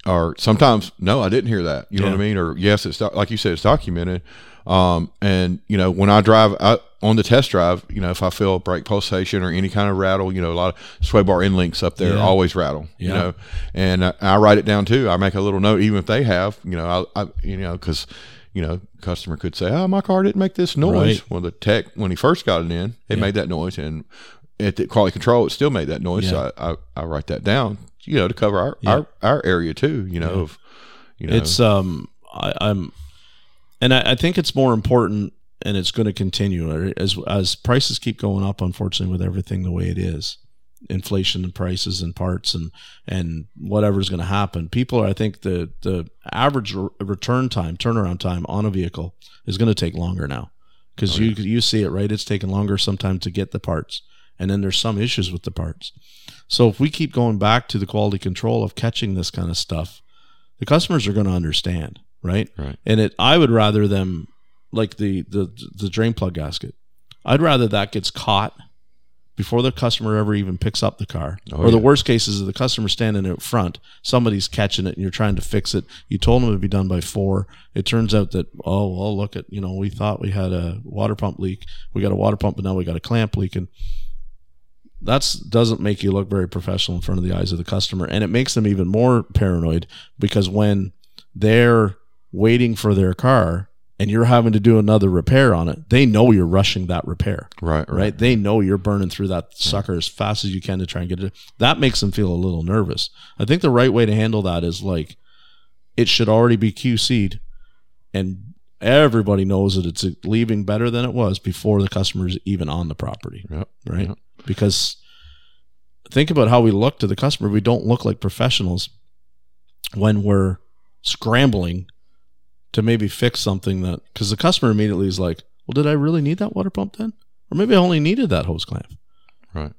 [SPEAKER 2] or sometimes no, I didn't hear that. You know what I mean? Or yes, it's like you said, it's documented. Um, and you know, when I drive out on the test drive, you know, if I feel a brake pulsation or any kind of rattle, you know, a lot of sway bar end links up there
[SPEAKER 1] Yeah.
[SPEAKER 2] always rattle. You know, and I, I write it down too. I make a little note, even if they have. You know, I, I you know, because you know, customer could say, "Oh, my car didn't make this noise."
[SPEAKER 1] Right.
[SPEAKER 2] Well, the tech when he first got it in, it
[SPEAKER 1] Yeah.
[SPEAKER 2] made that noise, and at the quality control, it still made that noise.
[SPEAKER 1] Yeah.
[SPEAKER 2] So I, I, I write that down, you know, to cover our
[SPEAKER 1] Yeah.
[SPEAKER 2] our, our area too. You know,
[SPEAKER 1] Yeah.
[SPEAKER 2] of you know,
[SPEAKER 1] It's um, I, I'm, and I, I think it's more important, and it's going to continue as as prices keep going up. Unfortunately, with everything the way it is, inflation and prices and parts and and whatever's going to happen, people are. I think the the average re- return time, turnaround time on a vehicle is going to take longer now because
[SPEAKER 2] Oh,
[SPEAKER 1] you you see it right. It's taking longer sometimes to get the parts, and then there's some issues with the parts. So if we keep going back to the quality control of catching this kind of stuff, the customers are going to understand, right?
[SPEAKER 2] Right.
[SPEAKER 1] And it, I would rather them like the the the drain plug gasket. I'd rather that gets caught before the customer ever even picks up the car.
[SPEAKER 2] Oh,
[SPEAKER 1] or the worst case is the customer standing out front, somebody's catching it, and you're trying to fix it. You told them it'd be done by four. It turns out that oh well, look at you know we thought we had a water pump leak. We got a water pump, but now we got a clamp leaking. That's doesn't make you look very professional in front of the eyes of the customer, and it makes them even more paranoid because when they're waiting for their car and you're having to do another repair on it, they know you're rushing that repair
[SPEAKER 2] right, right,
[SPEAKER 1] right? They know you're burning through that sucker as fast as you can to try and get it. That makes them feel a little nervous. I think the right way to handle that is like it should already be QC'd and everybody knows that it's leaving better than it was before the customer's even on the property,
[SPEAKER 2] Yep.
[SPEAKER 1] right?
[SPEAKER 2] Yep.
[SPEAKER 1] Because think about how we look to the customer. We don't look like professionals when we're scrambling to maybe fix something that because the customer immediately is like, "Well, did I really need that water pump then? Or maybe I only needed that hose clamp."
[SPEAKER 2] Right.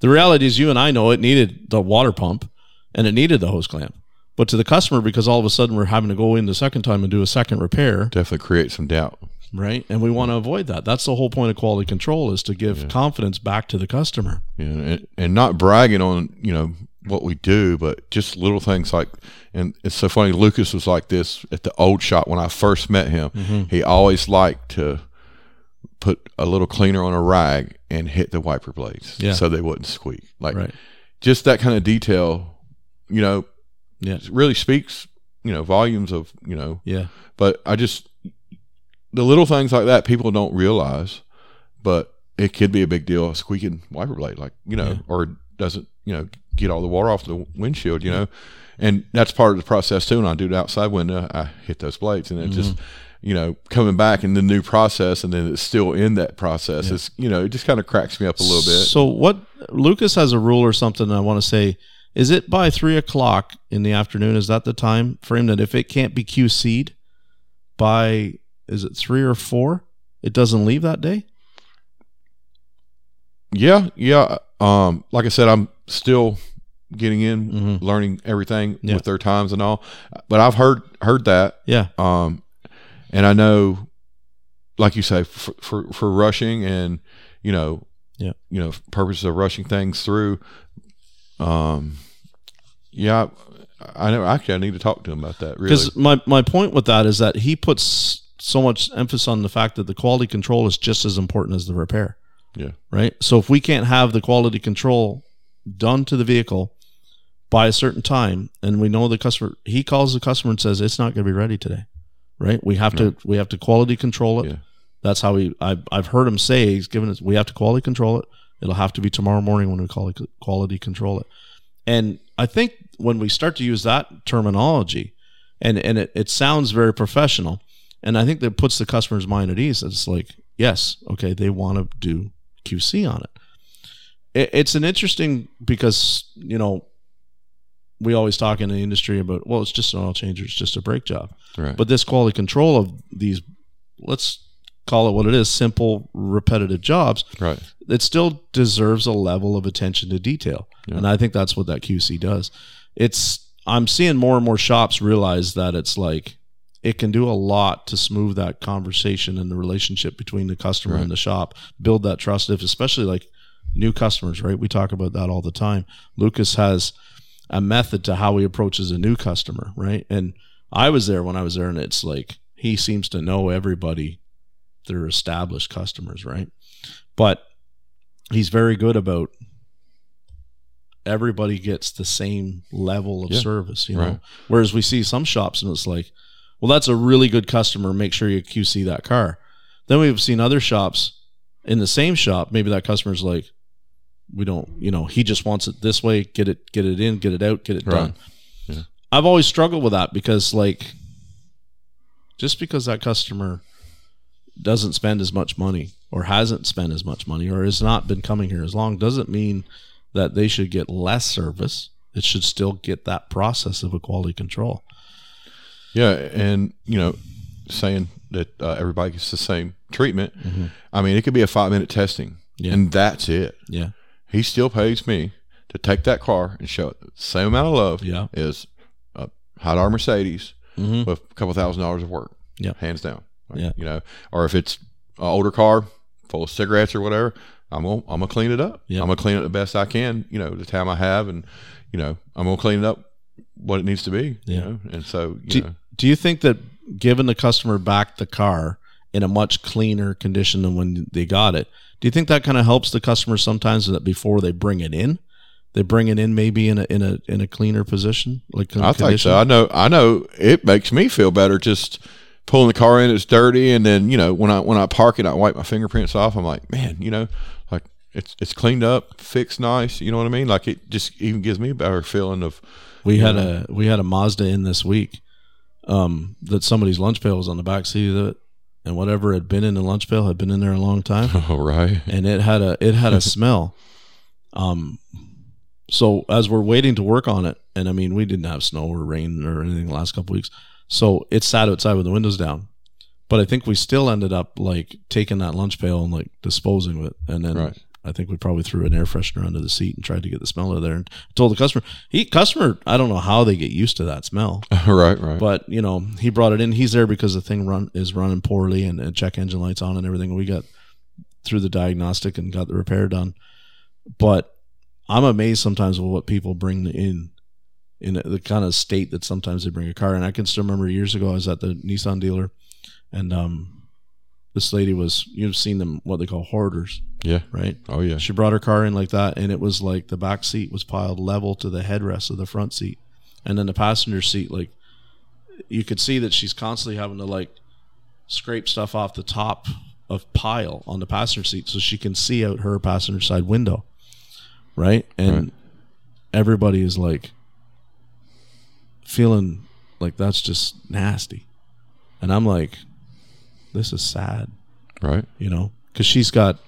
[SPEAKER 1] The reality is, you and I know it needed the water pump and it needed the hose clamp. But to the customer, because all of a sudden we're having to go in the second time and do a second repair,
[SPEAKER 2] Definitely create some doubt.
[SPEAKER 1] Right? And we want to avoid that. That's the whole point of quality control is to give confidence back to the customer.
[SPEAKER 2] know, and, and not bragging on you know what we do, but just little things like. And it's so funny. Lucas was like this at the old shop when I first met him.
[SPEAKER 1] Mm-hmm.
[SPEAKER 2] He always liked to put a little cleaner on a rag and hit the wiper blades,
[SPEAKER 1] Yeah.
[SPEAKER 2] so they wouldn't squeak. Like
[SPEAKER 1] Right.
[SPEAKER 2] just that kind of detail, you know,
[SPEAKER 1] Yeah.
[SPEAKER 2] really speaks you know volumes of you know.
[SPEAKER 1] Yeah.
[SPEAKER 2] But I just the little things like that people don't realize, but it could be a big deal. A squeaking wiper blade, like you know,
[SPEAKER 1] Yeah.
[SPEAKER 2] or doesn't you know get all the water off the windshield, you know, and that's part of the process too. And I do the outside window, I hit those blades, and it just
[SPEAKER 1] Mm-hmm.
[SPEAKER 2] you know coming back in the new process, and then it's still in that process. It's you know it just kind of cracks me up a little bit.
[SPEAKER 1] So what Lucas has a rule or something I want to say. Is it by three o'clock in the afternoon? Is that the time frame that if it can't be QC'd by is it three or four, it doesn't leave that day?
[SPEAKER 2] Yeah, yeah. Um, like I said, I'm still getting in,
[SPEAKER 1] Mhm.
[SPEAKER 2] learning everything
[SPEAKER 1] Yeah.
[SPEAKER 2] with their times and all. But I've heard heard that,
[SPEAKER 1] Yeah.
[SPEAKER 2] um, and I know, like you say, for for, for rushing and you know,
[SPEAKER 1] Yeah.
[SPEAKER 2] you know, purposes of rushing things through. Um, yeah, I know. Actually, I need to talk to him about that. Really,
[SPEAKER 1] Because my, my point with that is that he puts so much emphasis on the fact that the quality control is just as important as the repair.
[SPEAKER 2] Yeah.
[SPEAKER 1] Right. So if we can't have the quality control done to the vehicle by a certain time, and we know the customer, he calls the customer and says it's not going to be ready today. Right. We have to we have to quality control it.
[SPEAKER 2] Yeah.
[SPEAKER 1] That's how we. I've I've heard him say he's given us. We have to quality control it. It'll have to be tomorrow morning when we call it quality control it. And I think when we start to use that terminology, and and it, it sounds very professional, and I think that puts the customer's mind at ease. It's like, yes, okay, they want to do QC on it. it. It's an interesting because you know we always talk in the industry about well, it's just an oil change, it's just a brake job.
[SPEAKER 2] right.
[SPEAKER 1] But this quality control of these, let's call it what it is, simple, repetitive jobs,
[SPEAKER 2] right.
[SPEAKER 1] it still deserves a level of attention to detail.
[SPEAKER 2] Yeah.
[SPEAKER 1] And I think that's what that QC does. It's I'm seeing more and more shops realize that it's like it can do a lot to smooth that conversation and the relationship between the customer
[SPEAKER 2] Right.
[SPEAKER 1] and the shop, build that trust if especially like new customers, right? We talk about that all the time. Lucas has a method to how he approaches a new customer, right? And I was there when I was there and it's like he seems to know everybody they're established customers, right? But he's very good about everybody gets the same level of
[SPEAKER 2] Yeah,
[SPEAKER 1] service, you know.
[SPEAKER 2] right.
[SPEAKER 1] Whereas we see some shops and it's like, well, that's a really good customer. Make sure you QC that car. Then we've seen other shops in the same shop. Maybe that customer's like, we don't, you know, he just wants it this way. Get it, get it in, get it out, get it
[SPEAKER 2] Right.
[SPEAKER 1] done.
[SPEAKER 2] Yeah.
[SPEAKER 1] I've always struggled with that because, like, just because that customer doesn't spend as much money or hasn't spent as much money or has not been coming here as long doesn't mean that they should get less service. It should still get that process of a quality control.
[SPEAKER 2] Yeah, and you know, saying that uh, everybody gets the same treatment.
[SPEAKER 1] Mm-hmm.
[SPEAKER 2] I mean, it could be a five minute testing,
[SPEAKER 1] Yeah.
[SPEAKER 2] and that's it.
[SPEAKER 1] Yeah.
[SPEAKER 2] He still pays me to take that car and show it the same amount of love
[SPEAKER 1] Yeah.
[SPEAKER 2] is a hot R Mercedes
[SPEAKER 1] Mm-hmm.
[SPEAKER 2] with a couple thousand dollars of work.
[SPEAKER 1] Yeah.
[SPEAKER 2] hands down. Like,
[SPEAKER 1] Yeah.
[SPEAKER 2] you know, or if it's an older car full of cigarettes or whatever, I'm gonna I'm gonna clean it up.
[SPEAKER 1] Yeah.
[SPEAKER 2] I'm gonna clean it the best I can. You know, the time I have, and you know, I'm gonna clean it up what it needs to be.
[SPEAKER 1] Yeah.
[SPEAKER 2] You know, and so you
[SPEAKER 1] Do,
[SPEAKER 2] know,
[SPEAKER 1] do you think that giving the customer back the car in a much cleaner condition than when they got it, do you think that kind of helps the customer sometimes that before they bring it in, they bring it in maybe in a in a in a cleaner position, like
[SPEAKER 2] I think so. I know. I know. It makes me feel better just pulling the car in. It's dirty, and then you know when I when I park it, I wipe my fingerprints off. I'm like, man, you know, like it's it's cleaned up, fixed nice. You know what I mean? Like it just even gives me a better feeling of
[SPEAKER 1] We had
[SPEAKER 2] know.
[SPEAKER 1] a we had a Mazda in this week um, that somebody's lunch pail was on the back seat of it, and whatever had been in the lunch pail had been in there a long time,
[SPEAKER 2] oh right,
[SPEAKER 1] and it had a it had a smell. Um, so as we're waiting to work on it, and I mean, we didn't have snow or rain or anything the last couple weeks, so it sat outside with the windows down. But I think we still ended up like taking that lunch pail and like disposing of it, and then
[SPEAKER 2] Right.
[SPEAKER 1] I think we probably threw an air freshener under the seat and tried to get the smell out of there. And told the customer, he customer, I don't know how they get used to that smell,
[SPEAKER 2] right, right.
[SPEAKER 1] but you know he brought it in. He's there because the thing run is running poorly and, and check engine lights on and everything. We got through the diagnostic and got the repair done. But I'm amazed sometimes with what people bring in in the kind of state that sometimes they bring a car. And I can still remember years ago I was at the Nissan dealer, and um, this lady was you've seen them what they call hoarders,
[SPEAKER 2] yeah.
[SPEAKER 1] right?
[SPEAKER 2] Oh yeah.
[SPEAKER 1] She brought her car in like that, and it was like the back seat was piled level to the headrest of the front seat, and then the passenger seat, like you could see that she's constantly having to like scrape stuff off the top of pile on the passenger seat so she can see out her passenger side window, right? And
[SPEAKER 2] Right.
[SPEAKER 1] everybody is like feeling like that's just nasty, and I'm like, this is sad
[SPEAKER 2] Right.
[SPEAKER 1] you know, because she's got,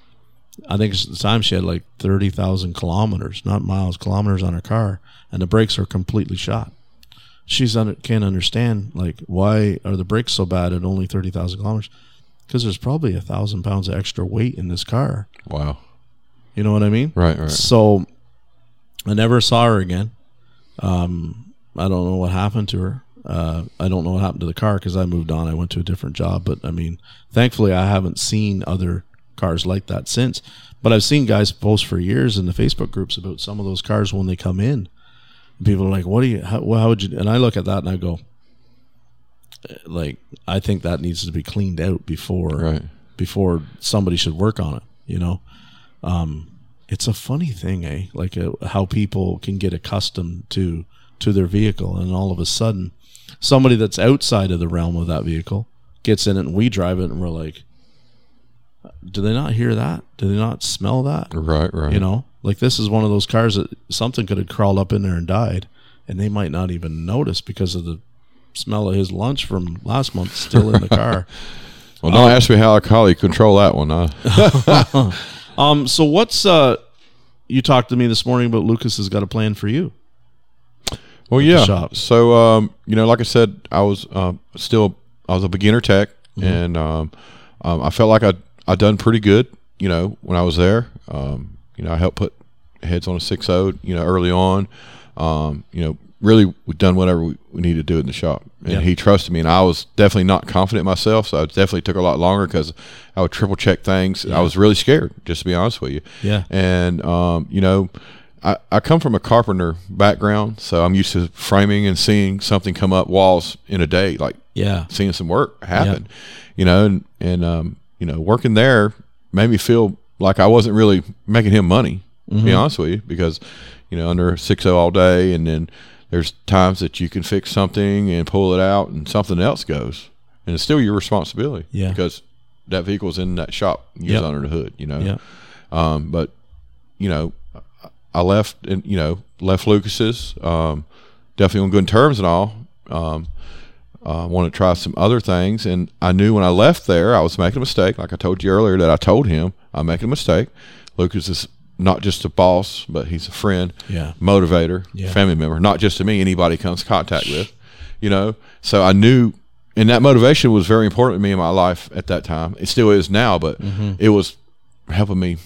[SPEAKER 1] I think at the time she had like 30,000 kilometers, not miles, kilometers on her car, and the brakes are completely shot. She's under, can't understand, like, why are the brakes so bad at only 30,000 kilometers? Because there's probably a thousand pounds of extra weight in this car.
[SPEAKER 2] Wow.
[SPEAKER 1] You know what I mean?
[SPEAKER 2] Right, right.
[SPEAKER 1] So I never saw her again. Um, I don't know what happened to her. Uh, I don't know what happened to the car because I moved on. I went to a different job. But I mean, thankfully, I haven't seen other cars like that since. But I've seen guys post for years in the Facebook groups about some of those cars when they come in. And people are like, "What do you? How, how would you?" And I look at that and I go, eh, "Like, I think that needs to be cleaned out before
[SPEAKER 2] Right.
[SPEAKER 1] before somebody should work on it." You know, um, it's a funny thing, eh? Like uh, how people can get accustomed to to their vehicle, and all of a sudden, somebody that's outside of the realm of that vehicle gets in it, and we drive it, and we're like, "Do they not hear that? Do they not smell that?"
[SPEAKER 2] Right, right.
[SPEAKER 1] You know, like this is one of those cars that something could have crawled up in there and died, and they might not even notice because of the smell of his lunch from last month still in the car.
[SPEAKER 2] Well, don't ask me how I call you control that one. Huh?
[SPEAKER 1] Um, so what's uh, you talked to me this morning about Lucas has got a plan for you.
[SPEAKER 2] Well, yeah.
[SPEAKER 1] shop.
[SPEAKER 2] So, um, you know, like I said, I was um, still I was a beginner tech,
[SPEAKER 1] Mm-hmm.
[SPEAKER 2] and um, um, I felt like I I done pretty good. You know, when I was there, um, you know, I helped put heads on a six zero. You know, early on, um, you know, really we done whatever we, we needed to do in the shop, and
[SPEAKER 1] Yeah.
[SPEAKER 2] he trusted me, and I was definitely not confident myself, so it definitely took a lot longer because I would triple check things. I was really scared, just to be honest with you.
[SPEAKER 1] Yeah.
[SPEAKER 2] And um, you know, I, I come from a carpenter background, so I'm used to framing and seeing something come up walls in a day, like
[SPEAKER 1] Yeah.
[SPEAKER 2] seeing some work happen. You know, and and um, you know, working there made me feel like I wasn't really making him money. To be honest with you, because you know, under six oh all day, and then there's times that you can fix something and pull it out, and something else goes, and it's still your responsibility.
[SPEAKER 1] Yeah.
[SPEAKER 2] because that vehicle's in that shop, you
[SPEAKER 1] Yep.
[SPEAKER 2] under the hood. You know,
[SPEAKER 1] Yeah.
[SPEAKER 2] um, but you know, I left and you know left Lucas's um, definitely on good terms and all. Um, uh, want to try some other things, and I knew when I left there I was making a mistake. Like I told you earlier, that I told him I'm making a mistake. Lucas is not just a boss, but he's a friend,
[SPEAKER 1] Yeah.
[SPEAKER 2] motivator,
[SPEAKER 1] Yeah.
[SPEAKER 2] family member. Not just to me, anybody comes contact with, you know. So I knew, and that motivation was very important to me in my life at that time. It still is now, but
[SPEAKER 1] Mm-hmm.
[SPEAKER 2] it was helping me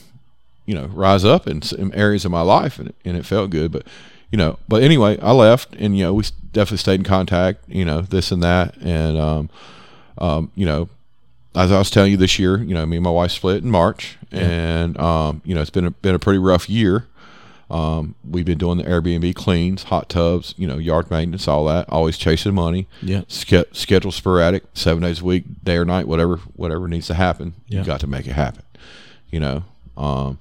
[SPEAKER 2] you know, rise up in some areas of my life, and, and it felt good. But you know, but anyway, I left, and you know, we definitely stayed in contact. You know, this and that, and um, um, you know, as I was telling you this year, you know, me and my wife split in March, and um, you know, it's been a, been a pretty rough year. Um, we've been doing the Airbnb cleans, hot tubs, you know, yard maintenance, all that. Always chasing money.
[SPEAKER 1] Yeah.
[SPEAKER 2] Ske- schedule sporadic, seven days a week, day or night, whatever, whatever needs to happen.
[SPEAKER 1] Yeah.
[SPEAKER 2] You got to make it happen. You know, um,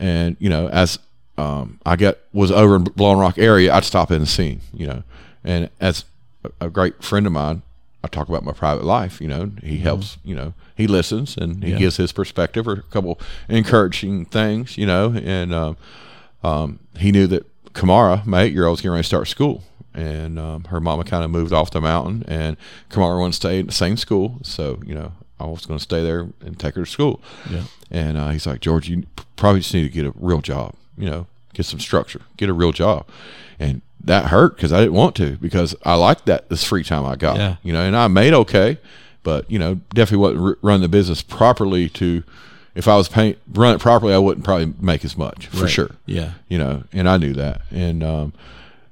[SPEAKER 2] and you know, as um, I got was over in Blowing Rock area, I'd stop in and sing. You know, and as a, a great friend of mine, I talk about my private life. You know, he helps. You know, he listens and he
[SPEAKER 1] Yeah.
[SPEAKER 2] gives his perspective or a couple encouraging things. You know, and um, um, he knew that Kamara, my eight year old, was getting ready to start school. And um, her mama kind of moved off the mountain, and Kamara wanted to stay in the same school. So, you know, I was going to stay there and take her to school.
[SPEAKER 1] Yeah.
[SPEAKER 2] And uh, he's like, George, you probably just need to get a real job, you know, get some structure, get a real job, and that hurt because I didn't want to because I liked that this free time I got.
[SPEAKER 1] Yeah.
[SPEAKER 2] You know, and I made okay, but you know, definitely wasn't run the business properly to. If I was paying run it properly, I wouldn't probably make as much for
[SPEAKER 1] Right.
[SPEAKER 2] sure
[SPEAKER 1] Yeah.
[SPEAKER 2] you know, and I knew that, and um,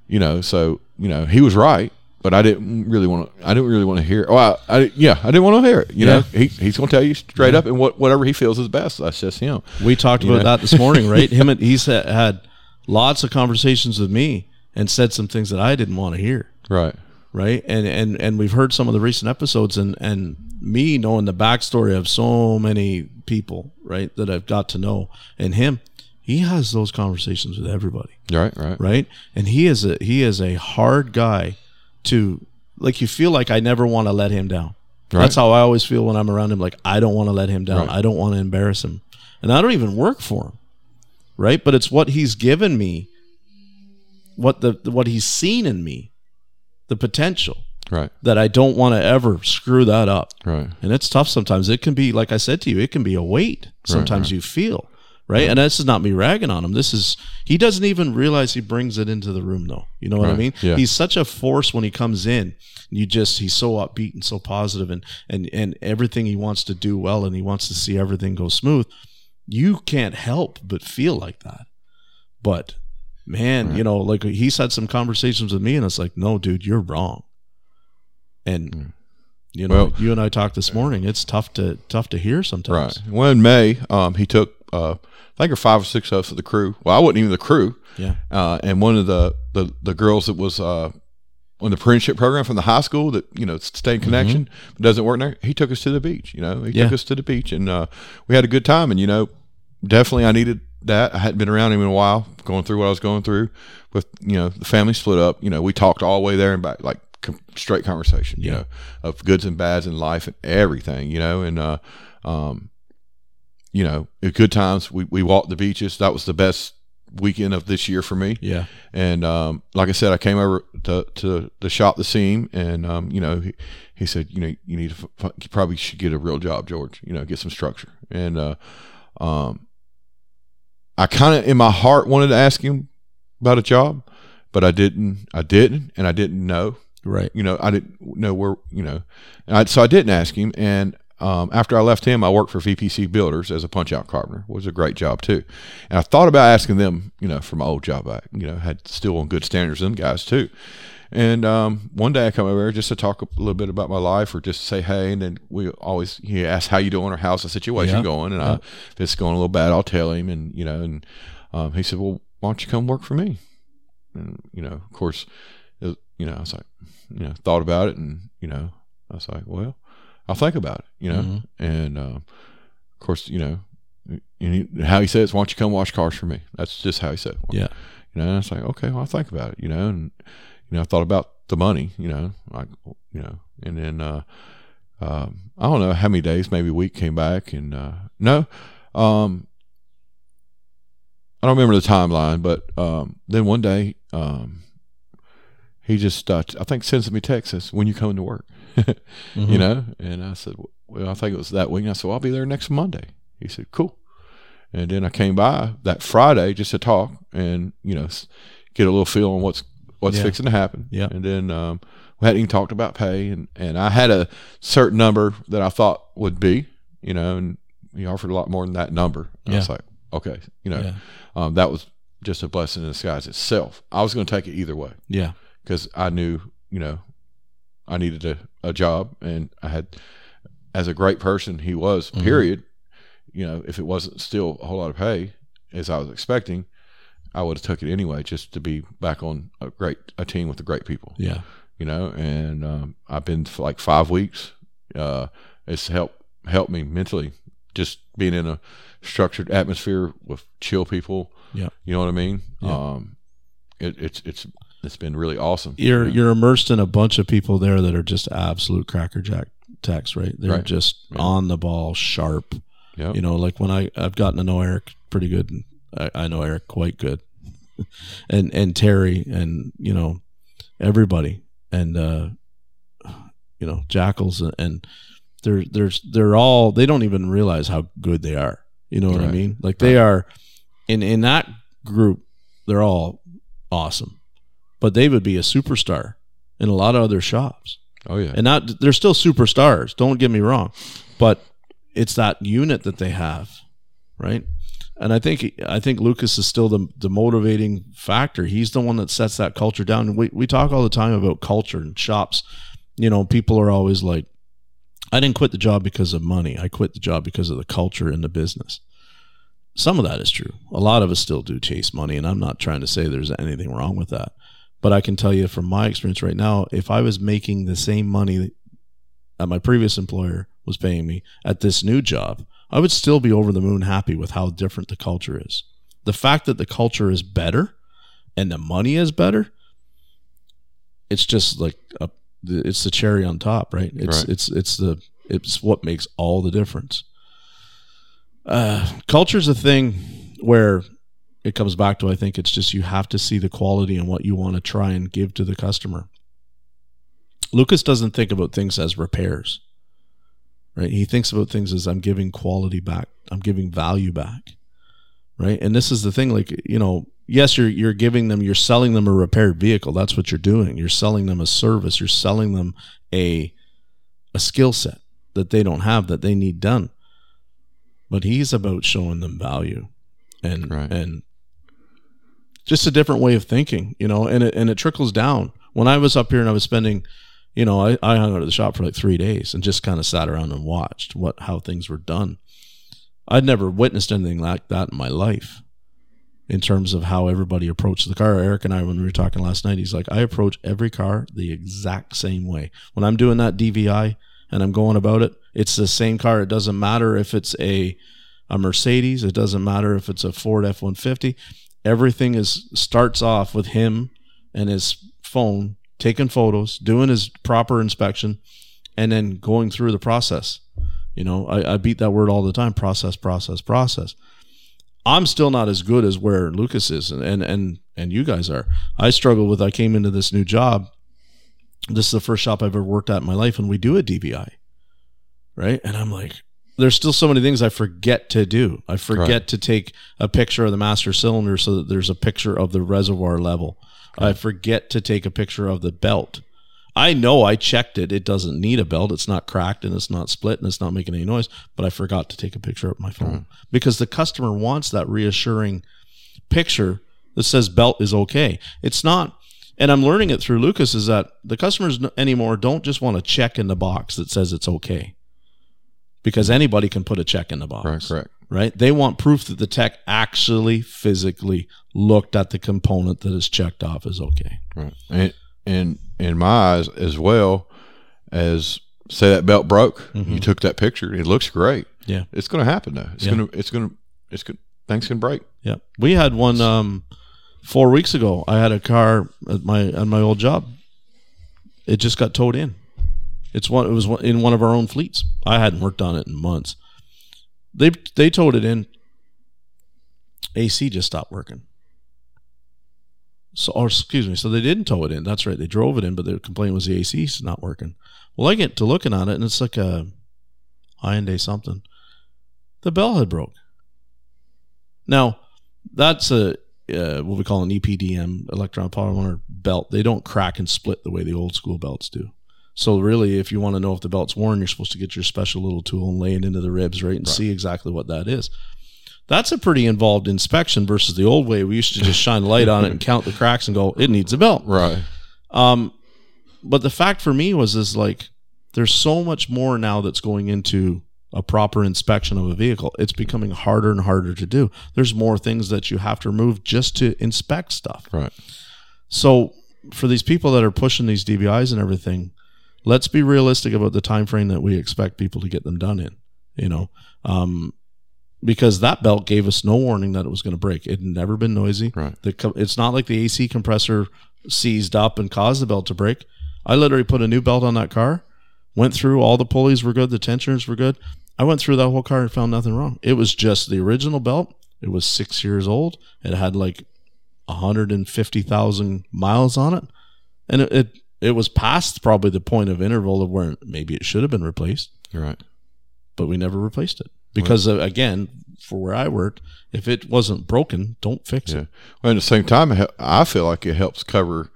[SPEAKER 2] you know, so you know, he was right, but I didn't really want to. I didn't really want to hear. Oh, I, I yeah, I didn't want to hear it. You know, he, he's going to tell you straight up, and what whatever he feels is best. That's just him.
[SPEAKER 1] We talked
[SPEAKER 2] You
[SPEAKER 1] about
[SPEAKER 2] know?
[SPEAKER 1] that this morning, right? Him and he's had- had lots of conversations with me and said some things that I didn't want to hear,
[SPEAKER 2] Right.
[SPEAKER 1] right? And and and we've heard some of the recent episodes, and and me knowing the backstory of so many people, right, that I've got to know, and him, he has those conversations with everybody,
[SPEAKER 2] Right. Right.
[SPEAKER 1] right? And he is a he is a hard guy to like. You feel like I never want to let him down.
[SPEAKER 2] Right.
[SPEAKER 1] That's how I always feel when I'm around him. Like I don't want to let him down.
[SPEAKER 2] Right.
[SPEAKER 1] I don't want to embarrass him, and I don't even work for him, right? But it's what he's given me, what the what he's seen in me, the potential
[SPEAKER 2] Right.
[SPEAKER 1] that I don't want to ever screw that up.
[SPEAKER 2] Right.
[SPEAKER 1] And it's tough sometimes. It can be, like I said to you, it can be a weight. Sometimes you feel right. And this is not me ragging on him. This is he doesn't even realize he brings it into the room, though. You know what I mean?
[SPEAKER 2] Yeah.
[SPEAKER 1] He's such a force when he comes in. You just he's so upbeat and so positive, and and and everything he wants to do well, and he wants to see everything go smooth. You can't help but feel like that. But man,
[SPEAKER 2] Right.
[SPEAKER 1] you know, like he's had some conversations with me, and it's like, no, dude, you're wrong. And you know,
[SPEAKER 2] Well-
[SPEAKER 1] you and I talked this morning. It's tough to tough to hear
[SPEAKER 2] Right.
[SPEAKER 1] sometimes.
[SPEAKER 2] Well, in May, um, he took uh, I think or five or six of us of the crew. Well, I wasn't even the crew.
[SPEAKER 1] Yeah.
[SPEAKER 2] Uh, and one of the, the, the girls that was uh, on the apprenticeship program from the high school that you know stayed connection but doesn't work there. He took us to the beach. You know, he
[SPEAKER 1] Mm-hmm. Yeah.
[SPEAKER 2] took us to the beach, and uh, we had a good time. And you know, definitely I needed that. I hadn't been around him in a while, going through what I was going through. With you know, the family split up. You know, we talked all the way there and back, like com- straight conversation. You know, of goods and bads in life and everything. You know, and uh, um, you know, good times we we walked the beaches. That was the best weekend of this year for me.
[SPEAKER 1] Yeah.
[SPEAKER 2] And um, like I said, I came over to, to the shop see him, and um, you know, he, he said, you know, you need to, f- you probably should get a real job, George. You know, get some structure. And uh, um, I kind of in my heart wanted to ask him about a job, but I didn't. I didn't, and I didn't know.
[SPEAKER 1] Right.
[SPEAKER 2] You know, I didn't know where. You know, and I, so I didn't ask him. And um, after I left him, I worked for VPC Builders as a punch out carpenter. It was a great job too. And I thought about asking them, you know, for my old job back. You know, had still on good standards them guys too. And um, one day I come over there just to talk a little bit about my life or just to say hey. And then we always he asks how you doing or how's the situation
[SPEAKER 1] Yeah.
[SPEAKER 2] going. And I, if it's going a little bad, I'll tell him. And you know, and um, he said, well, why don't you come work for me? And you know, of course, was- you know, I was like, you know, thought about it, and you know, I was like, well, I'll think about it. You know,
[SPEAKER 1] Mhm.
[SPEAKER 2] and um, of course, you know. And he, how he says, "Why don't you come wash cars for me?" That's just how he said. it.
[SPEAKER 1] Yeah.
[SPEAKER 2] You know, and I was like, okay, well, I'll think about it. You know, and you know, I thought about the money. You know, like you know, and then uh, um, I don't know how many days, maybe a week, came back, and uh, no, um, I don't remember the timeline, but um, then one day, um, he just uh, I think sends me text says, "When you coming to work?"
[SPEAKER 1] Mhm.
[SPEAKER 2] you know, and I said, "Well, I think it was that week." And I said, well, "I'll be there next Monday." He said, "Cool." And then I came by that Friday just to talk and you know get a little feel on what's what's
[SPEAKER 1] Yeah.
[SPEAKER 2] fixing to happen.
[SPEAKER 1] Yeah.
[SPEAKER 2] And then um, we hadn't even talked about pay, and and I had a certain number that I thought would be, you know, and he offered a lot more than that number. And I was like, okay, you know,
[SPEAKER 1] Yeah.
[SPEAKER 2] um, that was just a blessing in disguise itself. I was going to take it either way
[SPEAKER 1] Yeah.
[SPEAKER 2] because I knew, you know, I needed a, a job and I had, as a great person he was,
[SPEAKER 1] Mhm.
[SPEAKER 2] period, you know, if it wasn't still a whole lot of pay as I was expecting, I would have took it anyway just to be back on a great, a team with the great people,
[SPEAKER 1] Yeah.
[SPEAKER 2] you know, and um, I've been for like five weeks. Uh, it's helped, helped me mentally just being in a structured atmosphere with chill people.
[SPEAKER 1] Yeah.
[SPEAKER 2] You know what I mean?
[SPEAKER 1] Yeah.
[SPEAKER 2] Um, it, it's, it's, it's been really awesome.
[SPEAKER 1] You're
[SPEAKER 2] Yeah.
[SPEAKER 1] you're immersed in a bunch of people there that are just absolute crackerjack techs, right? They're
[SPEAKER 2] Right.
[SPEAKER 1] just
[SPEAKER 2] Yeah.
[SPEAKER 1] on the ball, sharp.
[SPEAKER 2] Yep.
[SPEAKER 1] You know, like when I I've gotten to know Eric pretty good. And I, I know Eric quite good, and and Terry and you know everybody and uh you know Jackals and, and they're there's they're all they don't even realize how good they are. You know what I mean? Like they are in in that group. they're all awesome, but they would be a superstar in a lot of other shops.
[SPEAKER 2] Oh yeah.
[SPEAKER 1] And not they're still superstars. Don't get me wrong, but it's that unit that they have, right? And I think I think Lucas is still the the motivating factor. He's the one that sets that culture down. And we we talk all the time about culture and shops. You know, people are always like, "I didn't quit the job because of money. I quit the job because of the culture in the business." Some of that is true. A lot of us still do chase money, and I'm not trying to say there's anything wrong with that. But I can tell you from my experience right now, if I was making the same money that my previous employer was paying me at this new job, I would still be over the moon happy with how different the culture is. The fact that the culture is better and the money is better, it's just like a, it's the cherry on top, right? It's
[SPEAKER 2] Right.
[SPEAKER 1] it's it's the it's what makes all the difference. Uh, culture's a thing where it comes back to I think it's just you have to see the quality and what you want to try and give to the customer. Lucas doesn't think about things as repairs. Right? He thinks about things as I'm giving quality back. I'm giving value back. Right? And this is the thing like, you know, yes, you're you're giving them you're selling them a repaired vehicle. That's what you're doing. You're selling them a service. You're selling them a a skill set that they don't have that they need done. But he's about showing them value and
[SPEAKER 2] Right.
[SPEAKER 1] and just a different way of thinking, you know, and it and it trickles down. When I was up here and I was spending, you know, I, I hung out at the shop for like three days and just kind of sat around and watched what how things were done. I'd never witnessed anything like that in my life in terms of how everybody approached the car. Eric and I, when we were talking last night, he's like, I approach every car the exact same way. When I'm doing that DVI and I'm going about it, it's the same car. It doesn't matter if it's a a Mercedes. It doesn't matter if it's a Ford F one fifty. Everything is starts off with him and his phone taking photos, doing his proper inspection, and then going through the process. You know, I, I beat that word all the time: process, process, process. I'm still not as good as where Lucas is, and and and, and you guys are. I struggle with. I came into this new job. This is the first shop I've ever worked at in my life, and we do a DVI, right? And I'm like, there's still so many things I forget to do. I forget
[SPEAKER 2] Right.
[SPEAKER 1] to take a picture of the master cylinder so that there's a picture of the reservoir level. I forget to take a picture of the belt. I know I checked it. It doesn't need a belt. It's not cracked and it's not split and it's not making any noise, but I forgot to take a picture of my phone hmm. because the customer wants that reassuring picture that says belt is okay. It's not and I'm learning it through Lucas is that the customers anymore don't just want to check in the box that says it's okay. Because anybody can put a check in the box
[SPEAKER 2] Right, correct.
[SPEAKER 1] right? They want proof that the tech actually physically looked at the component that is checked off as okay.
[SPEAKER 2] Right. And and in my eyes as well as say that belt broke, you took that picture, it looks great.
[SPEAKER 1] Yeah.
[SPEAKER 2] It's gonna happen though. It's
[SPEAKER 1] Yeah.
[SPEAKER 2] gonna it's gonna it's gonna things can break.
[SPEAKER 1] Yeah, we had one um, four weeks ago. I had a car at my at my old job. It just got towed in. It's one. It was in one of our own fleets. I hadn't worked on it in months. They they towed it in. AC just stopped working. So, or excuse me. So they didn't tow it in. That's right. They drove it in, but the complaint was the AC is not working. Well, I get to looking at it, and it's like a Hyundai something. The bell had broke. Now, that's a uh, what we call an EPDM electron polymer belt. They don't crack and split the way the old school belts do. So really, if you want to know if the belt's worn, you're supposed to get your special little tool and lay it into the ribs, right, and see exactly what that is. That's a pretty involved inspection versus the old way we used to just shine light on it and count the cracks and go, it needs a belt.
[SPEAKER 2] Right.
[SPEAKER 1] Um, but the fact for me was is like there's so much more now that's going into a proper inspection of a vehicle. It's becoming harder and harder to do. There's more things that you have to remove just to inspect stuff.
[SPEAKER 2] Right.
[SPEAKER 1] So for these people that are pushing these DVIs and everything, let's be realistic about the time frame that we expect people to get them done in. You know, um, because that belt gave us no warning that it was going to break. It had never been noisy.
[SPEAKER 2] Right.
[SPEAKER 1] The it's not like the AC compressor seized up and caused the belt to break. I literally put a new belt on that car, went through all the pulleys were good, the tensioners were good. I went through that whole car and found nothing wrong. It was just the original belt. It was six years old. It had like 150,000 miles on it. And it, it, it was past probably the point of interval of where maybe it should have been replaced,
[SPEAKER 2] right.
[SPEAKER 1] but we never replaced it. Because, uh, again, for where I worked, if it wasn't broken, don't fix
[SPEAKER 2] Yeah.
[SPEAKER 1] it.
[SPEAKER 2] Well, at the same time, I feel like it helps cover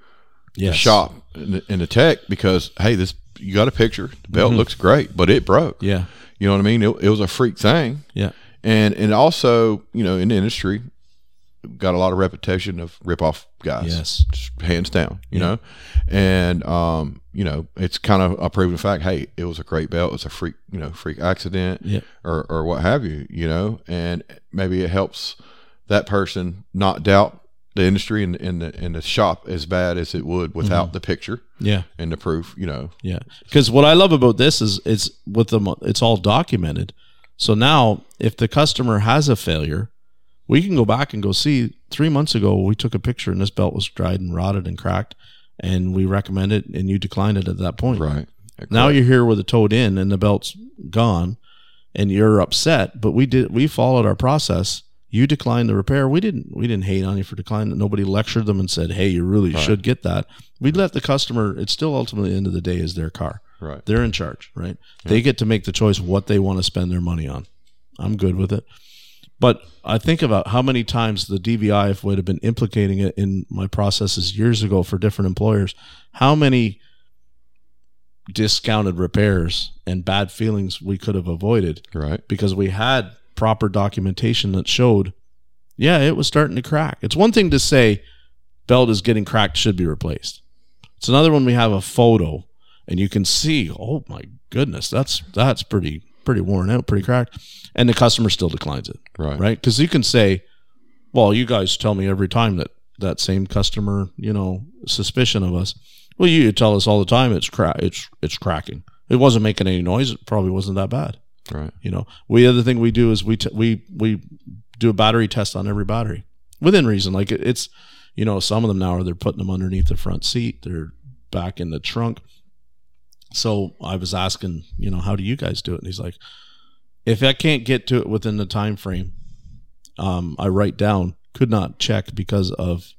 [SPEAKER 1] Yes.
[SPEAKER 2] the shop and the, and the tech because hey, this you got a picture. The belt
[SPEAKER 1] Mm-hmm.
[SPEAKER 2] looks great, but it broke.
[SPEAKER 1] Yeah.
[SPEAKER 2] You know what I mean? It, it was a freak thing,
[SPEAKER 1] Yeah.
[SPEAKER 2] and and also you know in the industry, got a lot of reputation of rip off guys.
[SPEAKER 1] Yes.
[SPEAKER 2] Just hands down. You
[SPEAKER 1] Yeah.
[SPEAKER 2] know, and um you know it's kind of a proven fact. Hey, it was a great belt. It's a freak you know freak accident
[SPEAKER 1] Yeah.
[SPEAKER 2] or or what have you. You know, and maybe it helps that person not doubt the industry and, and the and the shop as bad as it would without the picture
[SPEAKER 1] Yeah.
[SPEAKER 2] and the proof. You know,
[SPEAKER 1] Yeah, because what I love about this is it's with them. It's all documented. So now, if the customer has a failure, we can go back and go see. Three months ago, we took a picture and this belt was dried and rotted and cracked, and we recommend it, and you declined it at that point.
[SPEAKER 2] right?
[SPEAKER 1] Now you're here with a towed in and the belt's gone, and you're upset. But we did. We followed our process. You declined the repair. We didn't. We didn't hate on you for declining. Nobody lectured them and said, "Hey, you really
[SPEAKER 2] Right.
[SPEAKER 1] should get that." We let the customer. It's still ultimately, the end of the day, is their car.
[SPEAKER 2] right.
[SPEAKER 1] They're in charge, right? They get to make the choice what they want to spend their money on. I'm good with it. But I think about how many times the DVI, if would have been implicating it in my processes years ago for different employers, how many discounted repairs and bad feelings we could have avoided
[SPEAKER 2] Right.
[SPEAKER 1] because we had proper documentation that showed, yeah, it was starting to crack. It's one thing to say belt is getting cracked, should be replaced. It's another when we have a photo and you can see, oh my goodness, that's that's pretty pretty worn out, pretty cracked, and the customer still declines it,
[SPEAKER 2] Right.
[SPEAKER 1] right? Because you can say, well, you guys tell me every time that that same customer, you know, suspicion of us. Well, you tell us all the time it's crack, it's it's cracking. It wasn't making any noise. It probably wasn't that bad.
[SPEAKER 2] Right.
[SPEAKER 1] You know, we the other thing we do is we t- we we do a battery test on every battery within reason. Like it, it's, you know, some of them now are they're putting them underneath the front seat, they're back in the trunk. So I was asking, you know, how do you guys do it? And he's like, if I can't get to it within the time frame, um, I write down could not check because of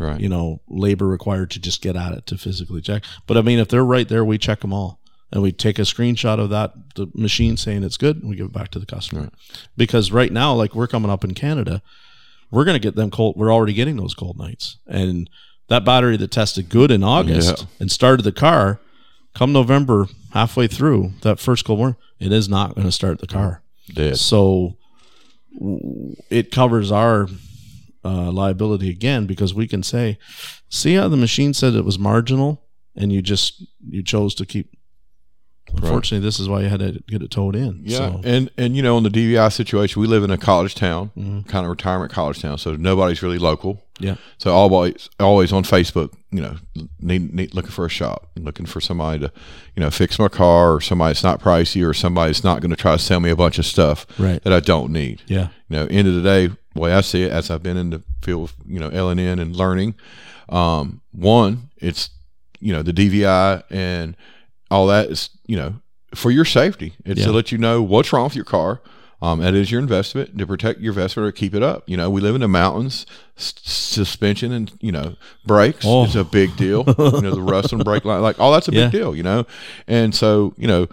[SPEAKER 2] Right.
[SPEAKER 1] you know labor required to just get at it to physically check. But I mean, if they're right there, we check them all, and we take a screenshot of that the machine saying it's good, and we give it back to the customer.
[SPEAKER 2] Right.
[SPEAKER 1] Because right now, like we're coming up in Canada, we're gonna get them cold. We're already getting those cold nights, and that battery that tested good in August
[SPEAKER 2] Yeah.
[SPEAKER 1] and started the car, come November halfway through that first cold morning, it is not going to start the car.
[SPEAKER 2] Dead.
[SPEAKER 1] So it covers our uh, liability again because we can say, see how the machine said it was marginal and you just you chose to keep. Unfortunately, this is why you had to get it towed in.
[SPEAKER 2] Yeah,
[SPEAKER 1] So,
[SPEAKER 2] and and you know, in the DVI situation, we live in a college town,
[SPEAKER 1] Mhm.
[SPEAKER 2] kind of retirement college town, so nobody's really local.
[SPEAKER 1] Yeah.
[SPEAKER 2] So always, always on Facebook, you know, need, need looking for a shop, looking for somebody to, you know, fix my car, or somebody that's not pricey, or somebody that's not going to try to sell me a bunch of stuff
[SPEAKER 1] Right.
[SPEAKER 2] that I don't need.
[SPEAKER 1] yeah.
[SPEAKER 2] You know, end of the day, the way I see it, as I've been in the field of you know L and N and learning, um, one, it's you know the DVI and all that is you know for your safety. It's
[SPEAKER 1] Yeah.
[SPEAKER 2] to let you know what's wrong with your car. Um, that is your investment to protect your investment or keep it up. You know, we live in the mountains. S- suspension and you know brakes
[SPEAKER 1] Oh.
[SPEAKER 2] is a big deal. you know, the rust on brake line, like all that's a big deal. You know, and so you know,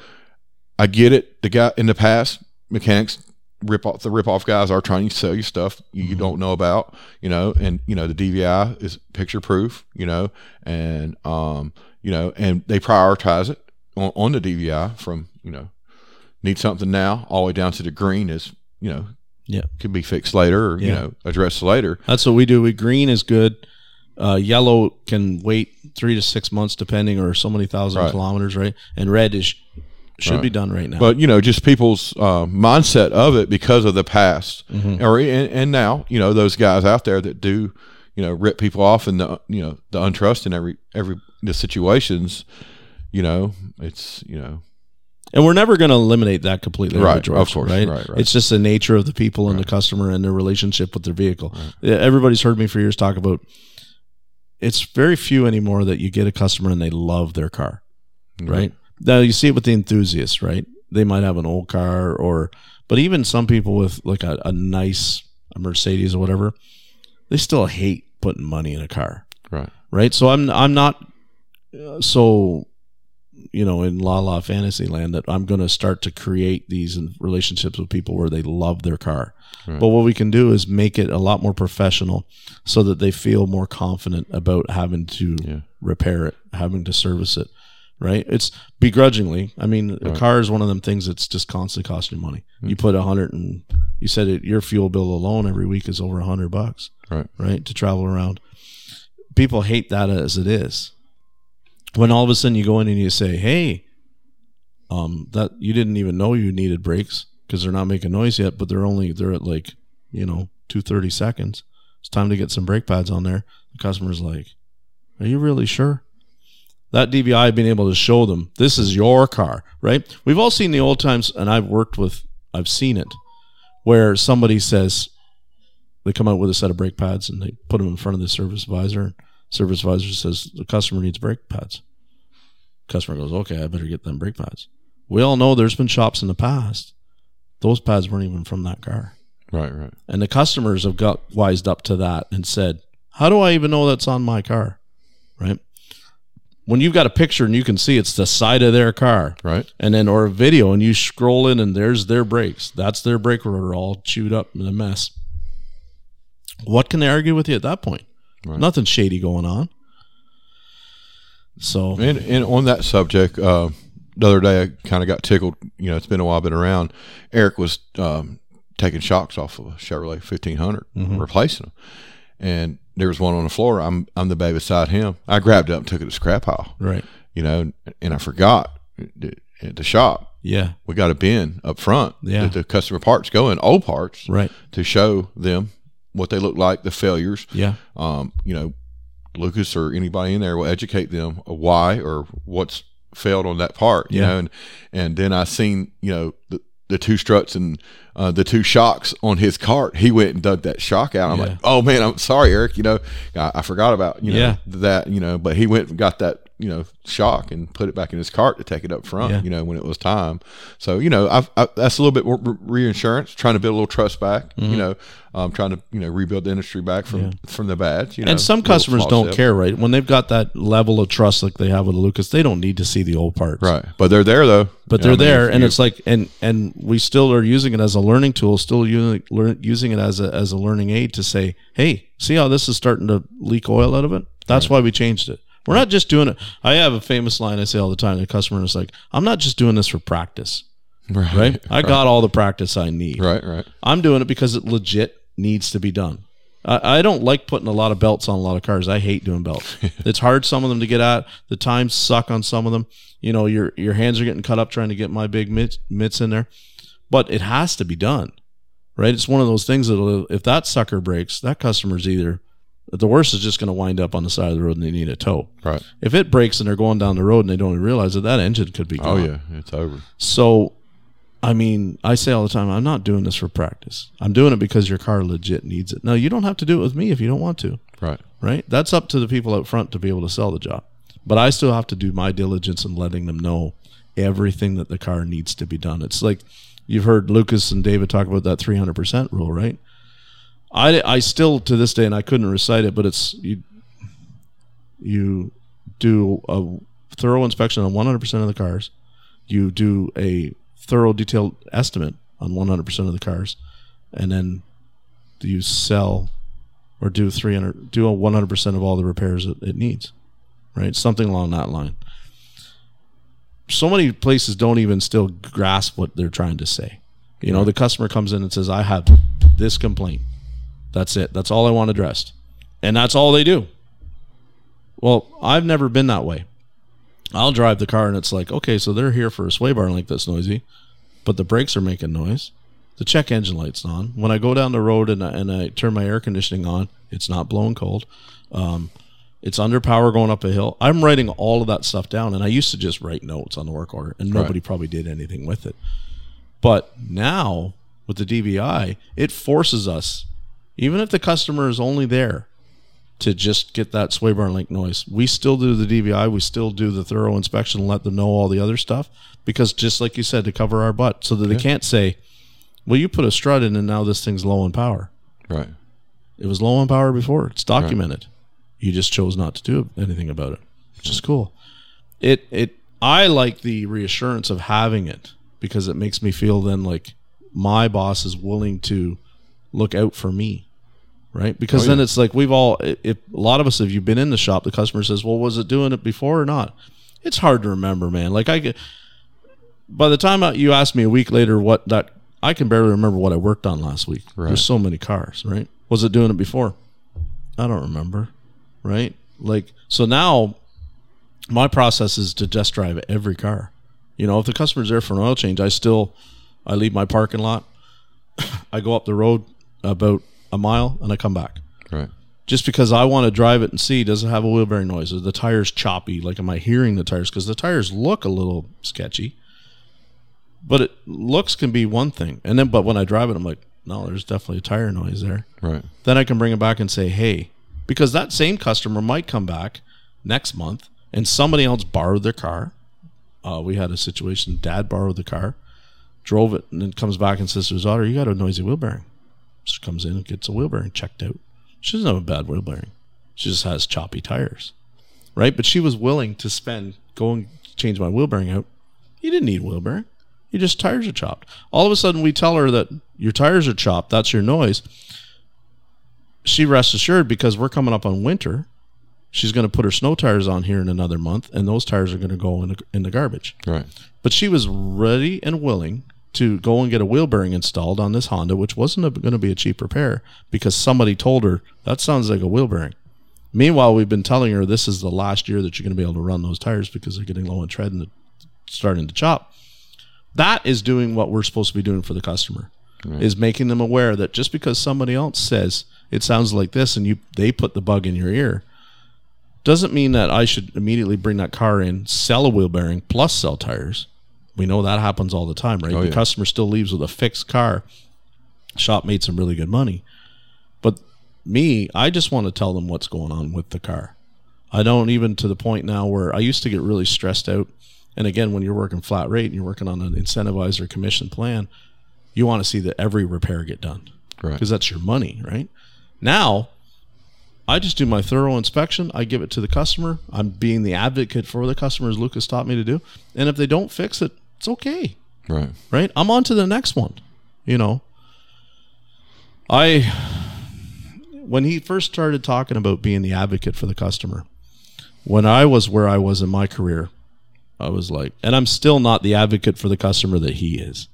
[SPEAKER 2] I get it. The guy in the past, mechanics rip off the rip off guys are trying to sell you stuff you, you don't know about, you know, and you know the DVI is picture proof, you know, and um, you know, and they prioritize it on, on the DVI from you know need something now all the way down to the green is you know
[SPEAKER 1] Yeah.
[SPEAKER 2] can be fixed later or you know addressed later.
[SPEAKER 1] That's what we do. We green is good. Uh, yellow can wait three to six months depending, or so many thousand
[SPEAKER 2] Right.
[SPEAKER 1] kilometers, right? And red is should
[SPEAKER 2] Right.
[SPEAKER 1] be done right now.
[SPEAKER 2] But you know, just people's uh, mindset of it because of the past,
[SPEAKER 1] Mhm.
[SPEAKER 2] or and, and now you know those guys out there that do you know rip people off and the you know the untrust in every every the situations. You know, it's you know
[SPEAKER 1] And we're never going to eliminate that completely,
[SPEAKER 2] Right,
[SPEAKER 1] George,
[SPEAKER 2] of course,
[SPEAKER 1] right?
[SPEAKER 2] right, right.
[SPEAKER 1] It's just the nature of the people and the customer and their relationship with their vehicle. Everybody's heard me for years talk about. It's very few anymore that you get a customer and they love their car, right? Now you see it with the enthusiasts, right? They might have an old car, or but even some people with like a, a nice a Mercedes or whatever, they still hate putting money in a car
[SPEAKER 2] right,
[SPEAKER 1] right? So I'm I'm not so you know, in La La Fantasy Land that I'm going to start to create these relationships with people where they love their car. Right. But what we can do is make it a lot more professional so that they feel more confident about having to yeah. repair it, having to service it. Right? It's begrudgingly. I mean, right. a car is one of them things that's just constantly costing money. Mm-hmm. You put a hundred and you said it, your fuel bill alone every week is over a hundred bucks.
[SPEAKER 2] Right.
[SPEAKER 1] Right. To travel around. People hate that as it is when all of a sudden you go in and you say, "Hey, um, that you didn't even know you needed brakes because they're not making noise yet, but they're only they're at like you know two thirty seconds. It's time to get some brake pads on there." The customer's like, "Are you really sure?" That DVI being able to show them this is your car, right? We've all seen the old times, and I've worked with, I've seen it, where somebody says they come out with a set of brake pads and they put them in front of the service advisor Service advisor says the customer needs brake pads. Customer goes, okay, I better get them brake pads. We all know there's been shops in the past. Those pads weren't even from that car.
[SPEAKER 2] Right, right.
[SPEAKER 1] And the customers have got wised up to that and said, how do I even know that's on my car? Right. When you've got a picture and you can see it's the side of their car,
[SPEAKER 2] right,
[SPEAKER 1] and then or a video and you scroll in and there's their brakes, that's their brake rotor all chewed up in a mess. What can they argue with you at that point? Right. Nothing shady going on. So,
[SPEAKER 2] and, and on that subject, uh, the other day I kind of got tickled. You know, it's been a while, been around. Eric was um, taking shocks off of a Chevrolet 1500, mm-hmm. replacing them, and there was one on the floor. I'm I'm the bay beside him. I grabbed it up and took it to scrap pile.
[SPEAKER 1] Right.
[SPEAKER 2] You know, and I forgot at the shop.
[SPEAKER 1] Yeah.
[SPEAKER 2] We got a bin up front
[SPEAKER 1] yeah.
[SPEAKER 2] the customer parts go in, old parts,
[SPEAKER 1] right,
[SPEAKER 2] to show them what they look like, the failures.
[SPEAKER 1] Yeah.
[SPEAKER 2] Um, you know, Lucas or anybody in there will educate them why or what's failed on that part. You yeah. know, and and then I seen you know the the two struts and uh, the two shocks on his cart. He went and dug that shock out. I'm yeah. like, oh man, I'm sorry, Eric. You know, I, I forgot about you know yeah. that. You know, but he went and got that you know shock and put it back in his cart to take it up front. Yeah. You know, when it was time. So you know, I've, I, that's a little bit more reinsurance, trying to build a little trust back. Mm-hmm. You know, um, trying to you know rebuild the industry back from yeah. from the bad. You know,
[SPEAKER 1] and some customers don't step. care, right? When they've got that level of trust like they have with Lucas, they don't need to see the old parts,
[SPEAKER 2] right? But they're there though.
[SPEAKER 1] But they're there, and you, it's like, and and we still are using it as a learning tool, still using using it as a as a learning aid to say, hey, see how this is starting to leak oil out of it? That's right. why we changed it. We're not just doing it. I have a famous line I say all the time to the customer is like, I'm not just doing this for practice. Right. right? I got all the practice I need.
[SPEAKER 2] Right, right.
[SPEAKER 1] I'm doing it because it legit needs to be done. I, I don't like putting a lot of belts on a lot of cars. I hate doing belts. it's hard some of them to get at. The times suck on some of them. You know, your your hands are getting cut up trying to get my big mitts, mitts in there. But it has to be done. Right? It's one of those things that if that sucker breaks, that customer's either the worst is just going to wind up on the side of the road and they need a tow.
[SPEAKER 2] Right.
[SPEAKER 1] If it breaks and they're going down the road and they don't even realize that that engine could be
[SPEAKER 2] oh, gone. Oh yeah, it's over.
[SPEAKER 1] So I mean, I say all the time, I'm not doing this for practice. I'm doing it because your car legit needs it. Now, you don't have to do it with me if you don't want to.
[SPEAKER 2] Right.
[SPEAKER 1] Right? That's up to the people out front to be able to sell the job. But I still have to do my diligence in letting them know everything that the car needs to be done. It's like you've heard Lucas and David talk about that 300% rule, right? I, I still to this day, and I couldn't recite it, but it's you, you do a thorough inspection on 100% of the cars. You do a thorough detailed estimate on 100% of the cars. And then do you sell or do 300 do a 100% of all the repairs that it needs right? Something along that line. So many places don't even still grasp what they're trying to say. You know the customer comes in and says i have this complaint. That's it. That's all i want addressed. And that's all they do. Well i've never been that way I'll drive the car and it's like, okay, so they're here for a sway bar link that's noisy, but the brakes are making noise. The check engine light's on. When I go down the road and I, and I turn my air conditioning on, it's not blowing cold. Um, it's under power going up a hill. I'm writing all of that stuff down, and I used to just write notes on the work order, and nobody right. probably did anything with it. But now with the DVI, it forces us, even if the customer is only there to just get that sway bar link noise. We still do the DVI, we still do the thorough inspection and let them know all the other stuff because just like you said, to cover our butt so that yeah. they can't say, well, you put a strut in and now this thing's low in power.
[SPEAKER 2] Right.
[SPEAKER 1] It was low in power before. It's documented. Right. You just chose not to do anything about it, which is cool. It it I like the reassurance of having it because it makes me feel then like my boss is willing to look out for me. Right? Oh, because
[SPEAKER 2] Oh,
[SPEAKER 1] then it's like we've all if a lot of us if you've been in the shop, the customer says, Well, was it doing it before or not? It's hard to remember, man. Like I get by the time you ask me a week later what that I can barely remember what I worked on last week.
[SPEAKER 2] Right.
[SPEAKER 1] There's so many cars, right? Was it doing it before? I don't remember, right? Like so now my process is to just drive every car. You know, if the customer's there for an oil change, I still I leave my parking lot. I go up the road about a mile and I come back.
[SPEAKER 2] Right.
[SPEAKER 1] Just because I want to drive it and see does it have a wheel bearing noise? Are the tires choppy? Like am I hearing the tires? Because the tires look a little sketchy. But it looks can be one thing. And then but when I drive it, I'm like, no, there's definitely a tire noise there
[SPEAKER 2] Right.
[SPEAKER 1] then I can bring it back and say, hey, because that same customer might come back next month and somebody else borrowed their car. Uh, we had a situation, dad borrowed the car, drove it, and then comes back and says to his daughter, you got a noisy wheel bearing. She comes in and gets a wheel bearing checked out. She doesn't have a bad wheel bearing. She just has choppy tires. Right? But she was willing to spend, go and change my wheel bearing out. You didn't need wheel bearing. You just tires are chopped. All of a sudden, we tell her that your tires are chopped. That's your noise she rests assured because we're coming up on winter. She's going to put her snow tires on here in another month, and those tires are going to go in the, in the garbage.
[SPEAKER 2] Right.
[SPEAKER 1] But she was ready and willing to go and get a wheel bearing installed on this Honda, which wasn't going to be a cheap repair because somebody told her that sounds like a wheel bearing. Meanwhile, we've been telling her this is the last year that you're going to be able to run those tires because they're getting low in tread and uh, starting to chop. That is doing what we're supposed to be doing for the customer. Is making them aware that just because somebody else says it sounds like this and you they put the bug in your ear doesn't mean that I should immediately bring that car in, sell a wheel bearing plus sell tires. We know that happens all the time, right?
[SPEAKER 2] Oh,
[SPEAKER 1] the
[SPEAKER 2] yeah.
[SPEAKER 1] customer still leaves with a fixed car. Shop made some really good money. But me, I just want to tell them what's going on with the car. I don't even to the point now where I used to get really stressed out. And again, when you're working flat rate and you're working on an incentivized or commission plan, you want to see that every repair get done
[SPEAKER 2] Right.
[SPEAKER 1] because that's your money, right? Now, I just do my thorough inspection. I give it to the customer. I'm being the advocate for the customer, as Lucas taught me to do. And if they don't fix it, it's okay,
[SPEAKER 2] Right.
[SPEAKER 1] right? I'm on to the next one. You know, I when he first started talking about being the advocate for the customer, when I was where I was in my career, I was like, and I'm still not the advocate for the customer that he is.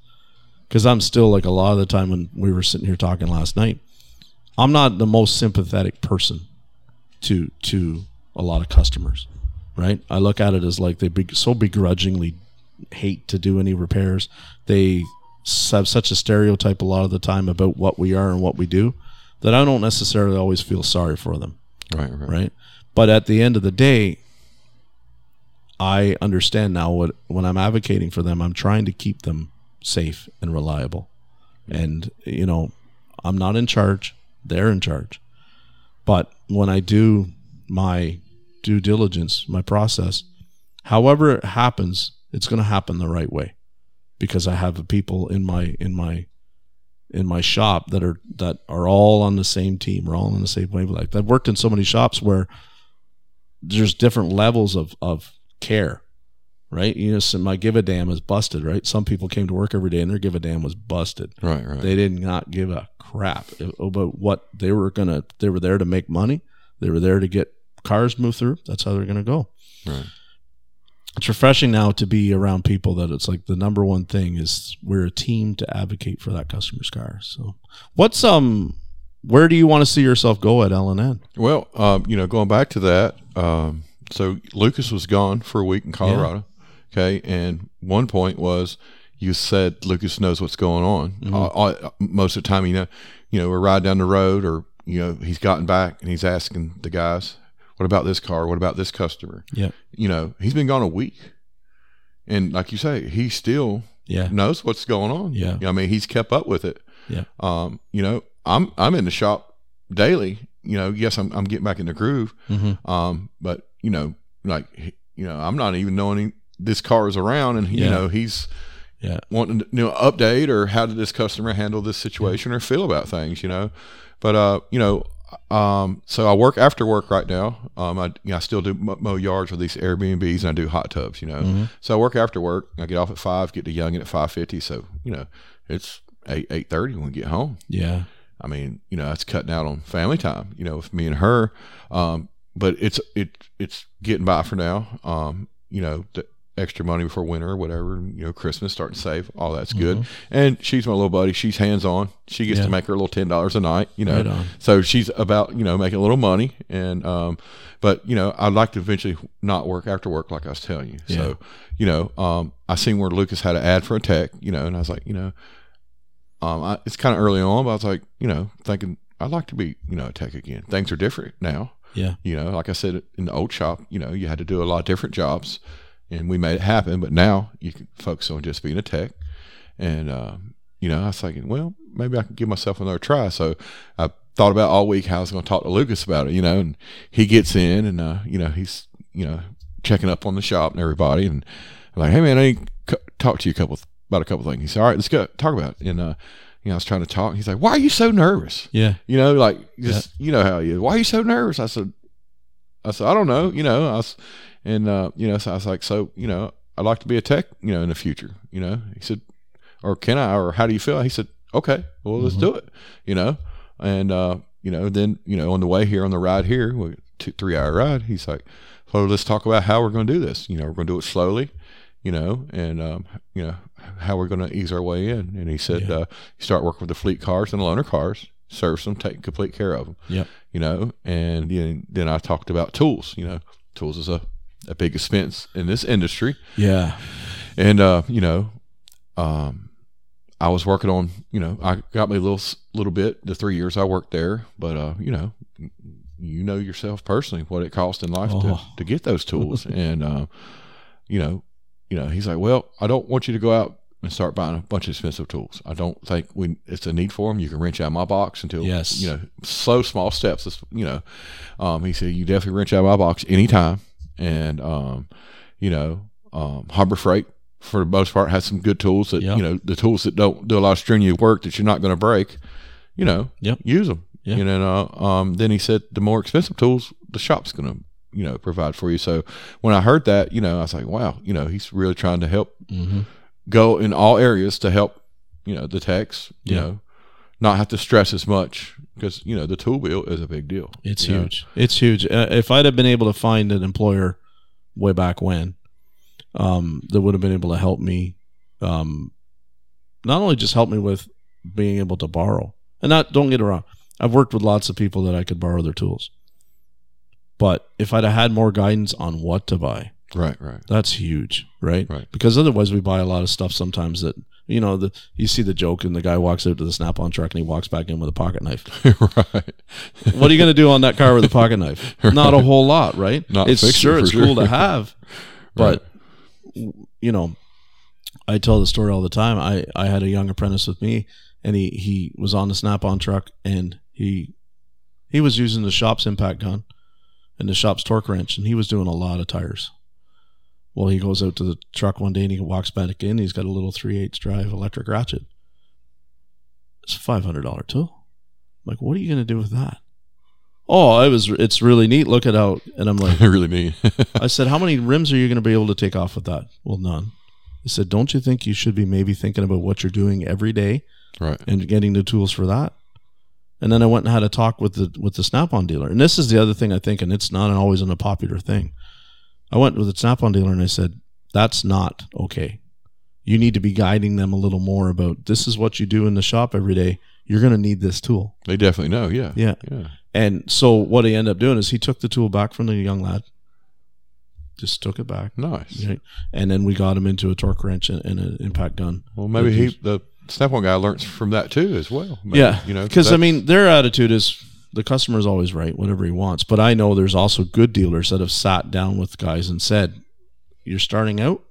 [SPEAKER 1] Because I'm still like a lot of the time when we were sitting here talking last night, I'm not the most sympathetic person to to a lot of customers, right? I look at it as like they be, so begrudgingly hate to do any repairs. They have such a stereotype a lot of the time about what we are and what we do that I don't necessarily always feel sorry for them
[SPEAKER 2] Right. Right.
[SPEAKER 1] right? But at the end of the day, I understand now what when I'm advocating for them, I'm trying to keep them safe and reliable. And you know, I'm not in charge; they're in charge. But when I do my due diligence, my process, however it happens, it's going to happen the right way, because I have the people in my in my in my shop that are that are all on the same team. We're all on the same wavelength. I've worked in so many shops where there's different levels of of care, right? You know, so my give a damn is busted, right? Some people came to work every day and their give a damn was busted.
[SPEAKER 2] Right. Right.
[SPEAKER 1] They did not give a crap about what they were gonna. They were there to make money. They were there to get cars moved through. That's how they're gonna go.
[SPEAKER 2] right.
[SPEAKER 1] It's refreshing now to be around people that it's like the number one thing is we're a team to advocate for that customer's car. So, what's um, where do you want to see yourself go at L and N?
[SPEAKER 2] Well, um, you know, going back to that, um, so Lucas was gone for a week in Colorado. Okay, and one point was you said Lucas knows what's going on. Uh, uh, most of the time, you know, you know, we're riding down the road, or you know, he's gotten back and he's asking the guys, "What about this car? What about this customer?"
[SPEAKER 1] Yeah,
[SPEAKER 2] You know, he's been gone a week, and like you say, he still
[SPEAKER 1] yeah,
[SPEAKER 2] knows what's going on.
[SPEAKER 1] Yeah.
[SPEAKER 2] I mean, he's kept up with it.
[SPEAKER 1] Yeah.
[SPEAKER 2] Um, you know, I'm I'm in the shop daily. You know, yes, I'm I'm getting back in the groove.
[SPEAKER 1] mm-hmm.
[SPEAKER 2] Um, but you know, like you know, I'm not even knowing this car is around, and you know, he's
[SPEAKER 1] yeah,
[SPEAKER 2] wanting to you know update or how did this customer handle this situation or feel about things. You know, but uh, you know, um, so I work after work right now. Um, I, you know, I still do mo mow yards with these Airbnbs and I do hot tubs, you know.
[SPEAKER 1] Mm-hmm.
[SPEAKER 2] So I work after work. I get off at five, get to Youngin at five fifty. So you know, it's eight eight thirty when we get home.
[SPEAKER 1] Yeah.
[SPEAKER 2] I mean, you know, that's cutting out on family time, you know, with me and her. Um, but it's it it's getting by for now. Um, you know, the extra money before winter or whatever, you know, Christmas, starting to save, all that's good. And she's my little buddy. She's hands on. She gets
[SPEAKER 1] Mm-hmm. Yeah.
[SPEAKER 2] to make her little ten dollars a night, you know.
[SPEAKER 1] Right.
[SPEAKER 2] So she's about, you know, making a little money and um but you know, I'd like to eventually not work after work like I was telling you.
[SPEAKER 1] Yeah.
[SPEAKER 2] So, you know, um I seen where Lucas had an ad for a tech, you know, and I was like, you know, um, I, it's kind of early on, but I was like, you know, thinking I'd like to be, you know, a tech again. Things are different now.
[SPEAKER 1] Yeah.
[SPEAKER 2] You know, like I said in the old shop, you know, you had to do a lot of different jobs, and we made it happen. But now you can focus on just being a tech, and um, you know, I was thinking, well, maybe I can give myself another try. So I thought about all week how I was going to talk to Lucas about it, you know, and he gets in, and uh, you know, he's you know checking up on the shop and everybody, and I'm like, hey man, I need to talk to you a couple about a couple things. He said, all right, let's go talk about it, and uh, you know, I was trying to talk. He's like, why are you so nervous?
[SPEAKER 1] Yeah.
[SPEAKER 2] You know, like just you know how he is. Why are you so nervous? I said, I said, I don't know. You know, I was, and uh, you know, so I was like, so you know, I'd like to be a tech, you know, in the future. You know, he said, or can I? Or how do you feel? He said, okay, well, let's do it. You know, and uh, you know, then you know, on the way here, on the ride here, we- two three hour ride, he's like, so let's talk about how we're going to do this. You know, we're going to do it slowly. You know, and um, you know how we're going to ease our way in. And he said,
[SPEAKER 1] Yeah.
[SPEAKER 2] uh, you start working with the fleet cars and the loaner cars, service them, take complete care of them
[SPEAKER 1] Yeah.
[SPEAKER 2] you know, and then, then I talked about tools, you know, tools is a, a big expense in this industry.
[SPEAKER 1] Yeah.
[SPEAKER 2] And, uh, you know, um, I was working on, you know, I got me a little, little bit the three years I worked there, but, uh, you know, you know yourself personally what it cost in life
[SPEAKER 1] Oh.
[SPEAKER 2] to, to get those tools. and, uh, you know, you know, he's like, well, I don't want you to go out and start buying a bunch of expensive tools. I don't think we it's a need for them. You can wrench out my box until
[SPEAKER 1] Yes.
[SPEAKER 2] you know slow small steps. You know, um, he said you definitely wrench out my box anytime, and um, you know, um, Harbor Freight for the most part has some good tools that
[SPEAKER 1] Yeah.
[SPEAKER 2] you know the tools that don't do a lot of strenuous work that you're not going to break. You know,
[SPEAKER 1] Yep.
[SPEAKER 2] use them.
[SPEAKER 1] Yeah.
[SPEAKER 2] You know, uh, um, then he said the more expensive tools the shop's going to you know provide for you. So when I heard that, you know, I was like, wow, you know, he's really trying to help
[SPEAKER 1] Mm-hmm.
[SPEAKER 2] go in all areas to help you know the techs you know not have to stress as much because you know the tool bill is a big deal
[SPEAKER 1] It's
[SPEAKER 2] you know?
[SPEAKER 1] huge. It's huge. Uh, if I'd have been able to find an employer way back when, um, that would have been able to help me, um, not only just help me with being able to borrow, and not don't get it wrong, I've worked with lots of people that I could borrow their tools, but if I'd have had more guidance on what to buy,
[SPEAKER 2] right right
[SPEAKER 1] that's huge, right?
[SPEAKER 2] Right.
[SPEAKER 1] Because otherwise, we buy a lot of stuff sometimes that you know the you see the joke, and the guy walks out to the Snap-on truck and he walks back in with a pocket knife.
[SPEAKER 2] right
[SPEAKER 1] what are you going to do on that car with a pocket knife? Not a whole lot, right?
[SPEAKER 2] Not
[SPEAKER 1] it's sure it's
[SPEAKER 2] sure.
[SPEAKER 1] cool to have, but you know, I tell the story all the time. I I had a young apprentice with me, and he he was on the Snap-on truck, and he he was using the shop's impact gun and the shop's torque wrench, and he was doing a lot of tires. Well, he goes out to the truck one day and he walks back in. He's got a little 3 8 drive electric ratchet. It's a $500 tool. I'm like, what are you going to do with that? Oh, it was. It's really neat. Look at how. And I'm like,
[SPEAKER 2] really neat
[SPEAKER 1] I said, how many rims are you going to be able to take off with that? Well, none. He said, don't you think you should be maybe thinking about what you're doing every day
[SPEAKER 2] right
[SPEAKER 1] and getting the tools for that? And then I went and had a talk with the with the Snap-on dealer. And this is the other thing I think, and it's not always an unpopular thing. I went with a Snap-on dealer and I said, that's not okay. You need to be guiding them a little more about this is what you do in the shop every day. You're going to need this tool.
[SPEAKER 2] they definitely know yeah
[SPEAKER 1] Yeah.
[SPEAKER 2] yeah
[SPEAKER 1] And so what he ended up doing is he took the tool back from the young lad, just took it back,
[SPEAKER 2] nice
[SPEAKER 1] right? and then we got him into a torque wrench and, and an impact gun.
[SPEAKER 2] well maybe he the snap-on guy learns from that too as well Maybe,
[SPEAKER 1] yeah,
[SPEAKER 2] you know
[SPEAKER 1] because I mean their attitude is the customer is always right, whatever he wants. But I know there's also good dealers that have sat down with guys and said, "You're starting out,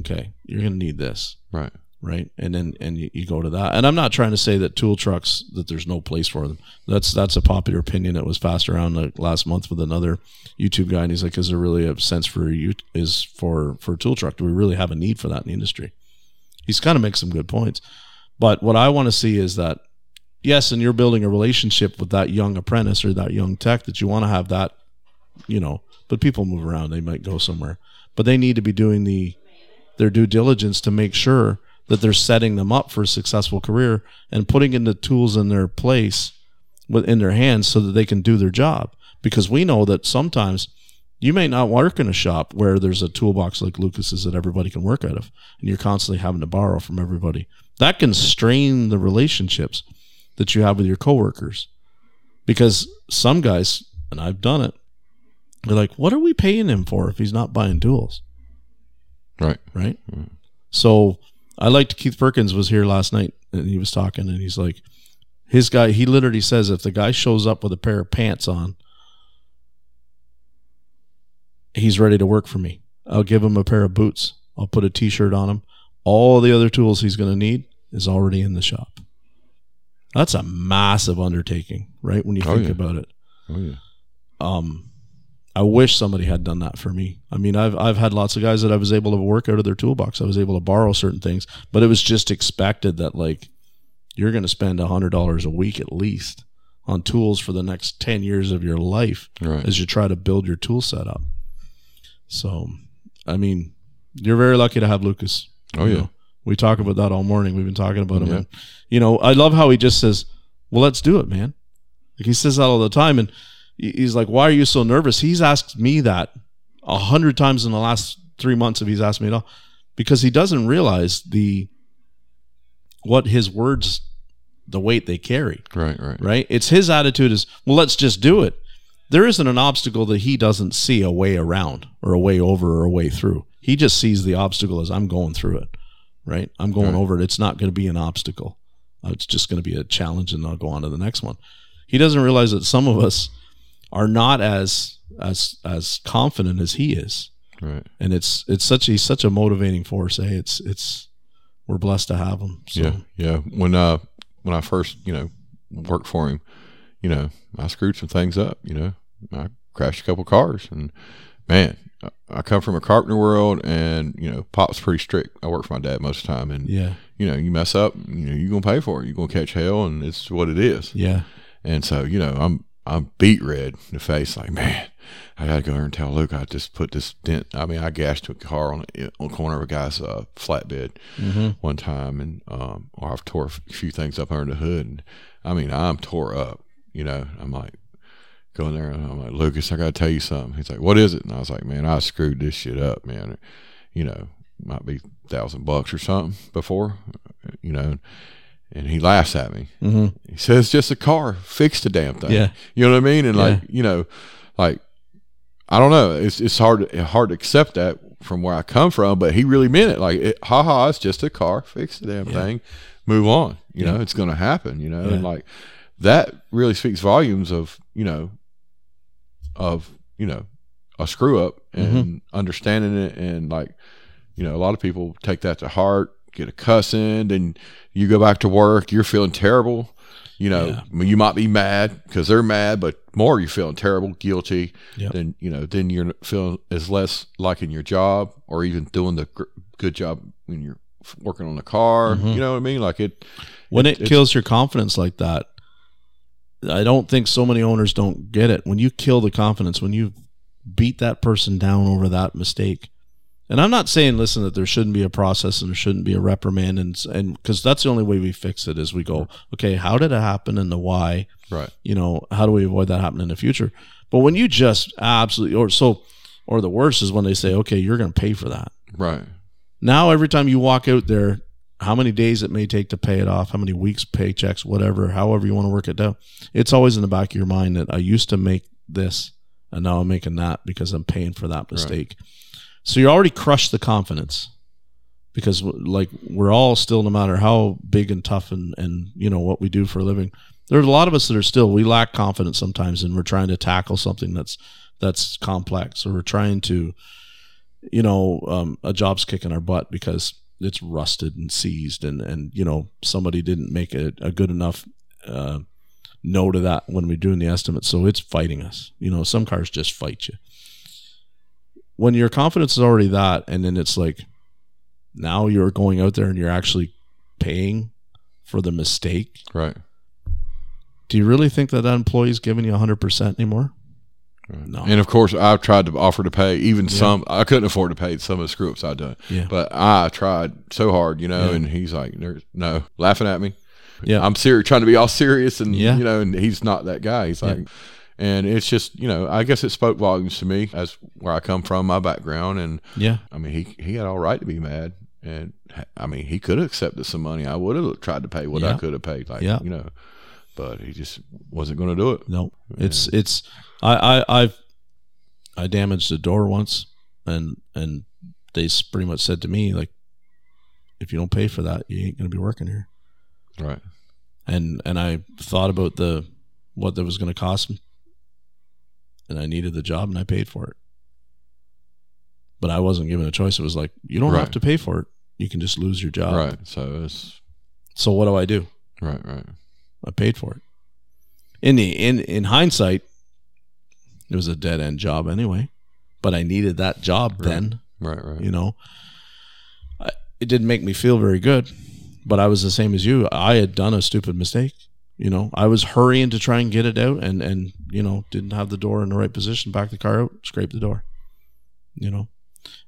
[SPEAKER 1] okay, you're going to need this."
[SPEAKER 2] right.
[SPEAKER 1] Right? And then and you, you go to that. And i'm not trying to say that tool trucks that there's no place for them. That's that's a popular opinion that was passed around like last month with another youtube guy and he's like is there really a sense for you is for for a tool truck? Do we really have a need for that in the industry? He's kind of makes some good points. But what i want to see is that yes, and you're building a relationship with that young apprentice or that young tech that you want to have that, you know. But people move around; they might go somewhere, but they need to be doing the their due diligence to make sure that they're setting them up for a successful career and putting in the tools in their place within their hands so that they can do their job. Because we know that sometimes you may not work in a shop where there's a toolbox like Lucas's that everybody can work out of, and you're constantly having to borrow from everybody. That can strain the relationships that you have with your coworkers. Because some guys, and I've done it, they're like, what are we paying him for if he's not buying tools?
[SPEAKER 2] Right.
[SPEAKER 1] Right. Mm-hmm. So I liked Keith Perkins was here last night and he was talking and he's like, his guy, he literally says if the guy shows up with a pair of pants on, he's ready to work for me. I'll give him a pair of boots. I'll put a t-shirt on him. All the other tools he's going to need is already in the shop. That's a massive undertaking, right? When you
[SPEAKER 2] Oh,
[SPEAKER 1] think
[SPEAKER 2] yeah.
[SPEAKER 1] about it.
[SPEAKER 2] Oh yeah.
[SPEAKER 1] Um, I wish somebody had done that for me. I mean, I've I've had lots of guys that I was able to work out of their toolbox. I was able to borrow certain things, but it was just expected that like you're going to spend a hundred dollars a week at least on tools for the next ten years of your life
[SPEAKER 2] Right.
[SPEAKER 1] as you try to build your tool setup. So, I mean, you're very lucky to have Lucas.
[SPEAKER 2] Oh yeah.
[SPEAKER 1] know, we talk about that all morning. We've been talking about him.
[SPEAKER 2] Yeah.
[SPEAKER 1] And, you know, I love how he just says, "Well, let's do it, man." Like he says that all the time, and he's like, "Why are you so nervous?" He's asked me that a hundred times in the last three months. If he's asked me at all, because he doesn't realize the what his words, the weight they carry
[SPEAKER 2] Right. Right.
[SPEAKER 1] right? It's his attitude is, well, let's just do it. There isn't an obstacle that he doesn't see a way around or a way over or a way through. He just sees the obstacle as I'm going through it, right? I'm going
[SPEAKER 2] Right.
[SPEAKER 1] over it. It's not going to be an obstacle. Uh, It's just going to be a challenge, and I'll go on to the next one. He doesn't realize that some of us are not as as as confident as he is,
[SPEAKER 2] Right.
[SPEAKER 1] and it's it's such he's such a motivating force. Eh? It's it's we're blessed to have him. So,
[SPEAKER 2] Yeah, yeah. When uh when I first you know worked for him, you know I screwed some things up. You know I crashed a couple cars, and man, I- come from a carpenter world, and you know Pop's pretty strict. I work for my dad most of the time, and
[SPEAKER 1] yeah,
[SPEAKER 2] you know you mess up, you know you're gonna pay for it. You're gonna catch hell, and it's what it is.
[SPEAKER 1] yeah,
[SPEAKER 2] And so you know I'm I'm beat red in the face, like man. I gotta go there and tell Luke I just put this dent. I mean, I gashed a car on on the corner of a guy's uh, flatbed,
[SPEAKER 1] mm-hmm.
[SPEAKER 2] one time, and um, or I've tore a few things up under the hood. And I mean, I'm tore up. You know, I'm like going there, and I'm like, Lucas, I got to tell you something. He's like, What is it? And I was like, Man, I screwed this shit up, man. You know, might be thousand bucks or something before, you know. And he laughs at me.
[SPEAKER 1] Mm-hmm.
[SPEAKER 2] He says, just a car. Fix the damn thing."
[SPEAKER 1] Yeah.
[SPEAKER 2] you know what I mean. And
[SPEAKER 1] Yeah.
[SPEAKER 2] like, you know, like I don't know. It's it's hard hard to accept that from where I come from, but he really meant it. Like, it, ha ha, it's just a car. Fix the damn
[SPEAKER 1] Yeah.
[SPEAKER 2] thing. Move on. You
[SPEAKER 1] Yeah.
[SPEAKER 2] know, it's going to happen. You know, and like that really speaks volumes of you know of you know a screw up and
[SPEAKER 1] Mm-hmm.
[SPEAKER 2] understanding it and like you know a lot of people take that to heart get a cuss in then you go back to work you're feeling terrible you know
[SPEAKER 1] Yeah.
[SPEAKER 2] I mean, you might be mad because they're mad but more you're feeling terrible guilty
[SPEAKER 1] Yep.
[SPEAKER 2] then you know then you're feeling as less liking your job or even doing the gr- good job when you're working on the car
[SPEAKER 1] Mhm.
[SPEAKER 2] you know what i mean like it
[SPEAKER 1] when it
[SPEAKER 2] it's-
[SPEAKER 1] kills your confidence like that i don't think so many owners don't get it. When you kill the confidence when you beat that person down over that mistake and i'm not saying listen that there shouldn't be a process and there shouldn't be a reprimand and and because that's the only way we fix it is we go okay how did it happen and the why?
[SPEAKER 2] Right.
[SPEAKER 1] You know how do we avoid that happening in the future? But when you just absolutely or so or the worst is when they say okay you're going to pay for that.
[SPEAKER 2] Right.
[SPEAKER 1] Now every time you walk out there how many days it may take to pay it off how many weeks paychecks whatever however you want to work it down. It's always in the back of your mind that i used to make this and now i'm making that because i'm paying for that mistake. So you already crushed the confidence because like we're all still no matter how big and tough and and you know what we do for a living there's a lot of us that are still we lack confidence sometimes and we're trying to tackle something that's that's complex or we're trying to you know um, a job's kicking our butt because it's rusted and seized and and you know somebody didn't make a, a good enough uh, note of that when we're doing the estimate. So it's fighting us. You know some cars just fight you. When your confidence is already that and then it's like now you're going out there and you're actually paying for the mistake.
[SPEAKER 2] Right.
[SPEAKER 1] Do you really think that that employee's giving you 100% anymore? No.
[SPEAKER 2] And of course, I've tried to offer to pay even some. I couldn't afford to pay some of the screw ups I'd done.
[SPEAKER 1] Yeah.
[SPEAKER 2] But I tried so hard, you know,
[SPEAKER 1] Yeah.
[SPEAKER 2] and he's like, no laughing at me.
[SPEAKER 1] Yeah.
[SPEAKER 2] I'm serious, trying to be all serious, and
[SPEAKER 1] Yeah.
[SPEAKER 2] you know, and he's not that guy. He's like, and it's just, you know, I guess it spoke volumes to me as where I come from, my background, and
[SPEAKER 1] yeah.
[SPEAKER 2] I mean, he he had all right to be mad, and I mean, he could have accepted some money. I would have tried to pay what I could have paid, like
[SPEAKER 1] Yeah.
[SPEAKER 2] you know, but he just wasn't going to do it.
[SPEAKER 1] No, it's it's I I I've I damaged a door once, and and they pretty much said to me like, if you don't pay for that, you ain't gonna be working here.
[SPEAKER 2] Right.
[SPEAKER 1] And and I thought about the what that was gonna cost me, and I needed the job, and I paid for it. But I wasn't given a choice. It was like you don't have to pay for it. You can just lose your job.
[SPEAKER 2] right. So it's
[SPEAKER 1] So what do I do?
[SPEAKER 2] right. Right.
[SPEAKER 1] I paid for it. In the in in hindsight, it was a dead end job anyway, but I needed that job
[SPEAKER 2] Right.
[SPEAKER 1] then.
[SPEAKER 2] Right. Right.
[SPEAKER 1] You know, I, it didn't make me feel very good, but I was the same as you. I had done a stupid mistake. You know, I was hurrying to try and get it out, and and you know didn't have the door in the right position. Back the car out, scrape the door. You know,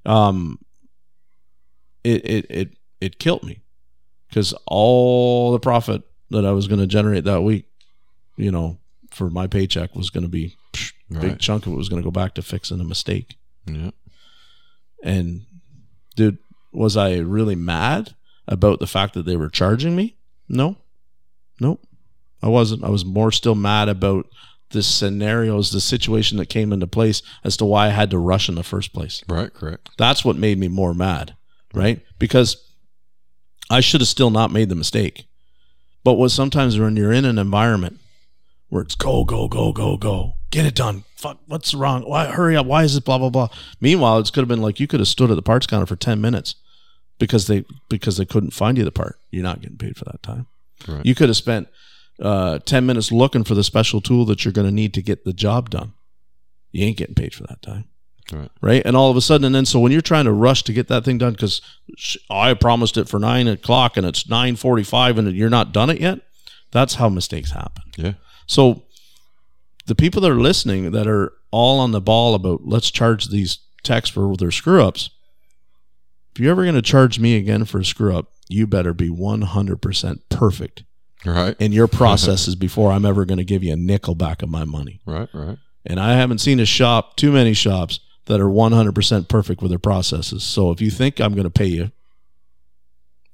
[SPEAKER 1] um, it it it it killed me because all the profit that I was going to generate that week, you know, for my paycheck was going to be psh, a big chunk of it was going to go back to fixing a mistake.
[SPEAKER 2] Yeah.
[SPEAKER 1] And dude, was I really mad about the fact that they were charging me? No. Nope. I wasn't. I was more still mad about the scenarios, the situation that came into place as to why I had to rush in the first place.
[SPEAKER 2] Right. Correct.
[SPEAKER 1] That's what made me more mad, right? Because I should have still not made the mistake. But what sometimes when you're in an environment where it's go, go, go, go, go, get it done. Fuck, what's wrong? Why hurry up? Why is it blah blah blah? Meanwhile, it could have been like you could have stood at the parts counter for ten minutes because they because they couldn't find you the part. You're not getting paid for that time.
[SPEAKER 2] Right.
[SPEAKER 1] You could have spent uh, ten minutes looking for the special tool that you're going to need to get the job done. You ain't getting paid for that time
[SPEAKER 2] Right.
[SPEAKER 1] right? And all of a sudden, and then so when you're trying to rush to get that thing done because I promised it for nine o'clock and it's nine forty-five and you're not done it yet, that's how mistakes happen.
[SPEAKER 2] Yeah.
[SPEAKER 1] So the people that are listening that are all on the ball about let's charge these techs for their screw ups. If you're ever going to charge me again for a screw up, you better be 100% perfect
[SPEAKER 2] Right.
[SPEAKER 1] in your processes before I'm ever going to give you a nickel back of my money.
[SPEAKER 2] Right. Right.
[SPEAKER 1] And I haven't seen a shop, too many shops, that are 100% perfect with their processes. So if you think I'm going to pay you,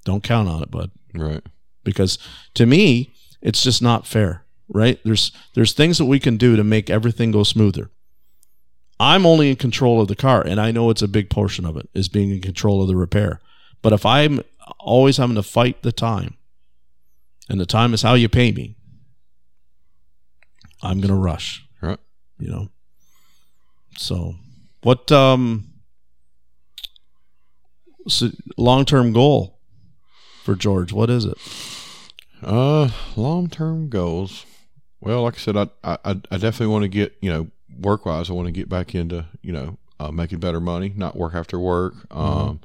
[SPEAKER 1] don't count on it, bud.
[SPEAKER 2] Right.
[SPEAKER 1] Because to me, it's just not fair, right? There's there's things that we can do to make everything go smoother. I'm only in control of the car, and I know it's a big portion of it is being in control of the repair. But if I'm always having to fight the time, and the time is how you pay me, I'm gonna rush
[SPEAKER 2] Right.
[SPEAKER 1] you know so what um so long-term goal for george what is it
[SPEAKER 2] Uh, long term goals. Well, like I said, I I, I definitely want to get you know work wise. I want to get back into you know uh, making better money, not work after work. Um,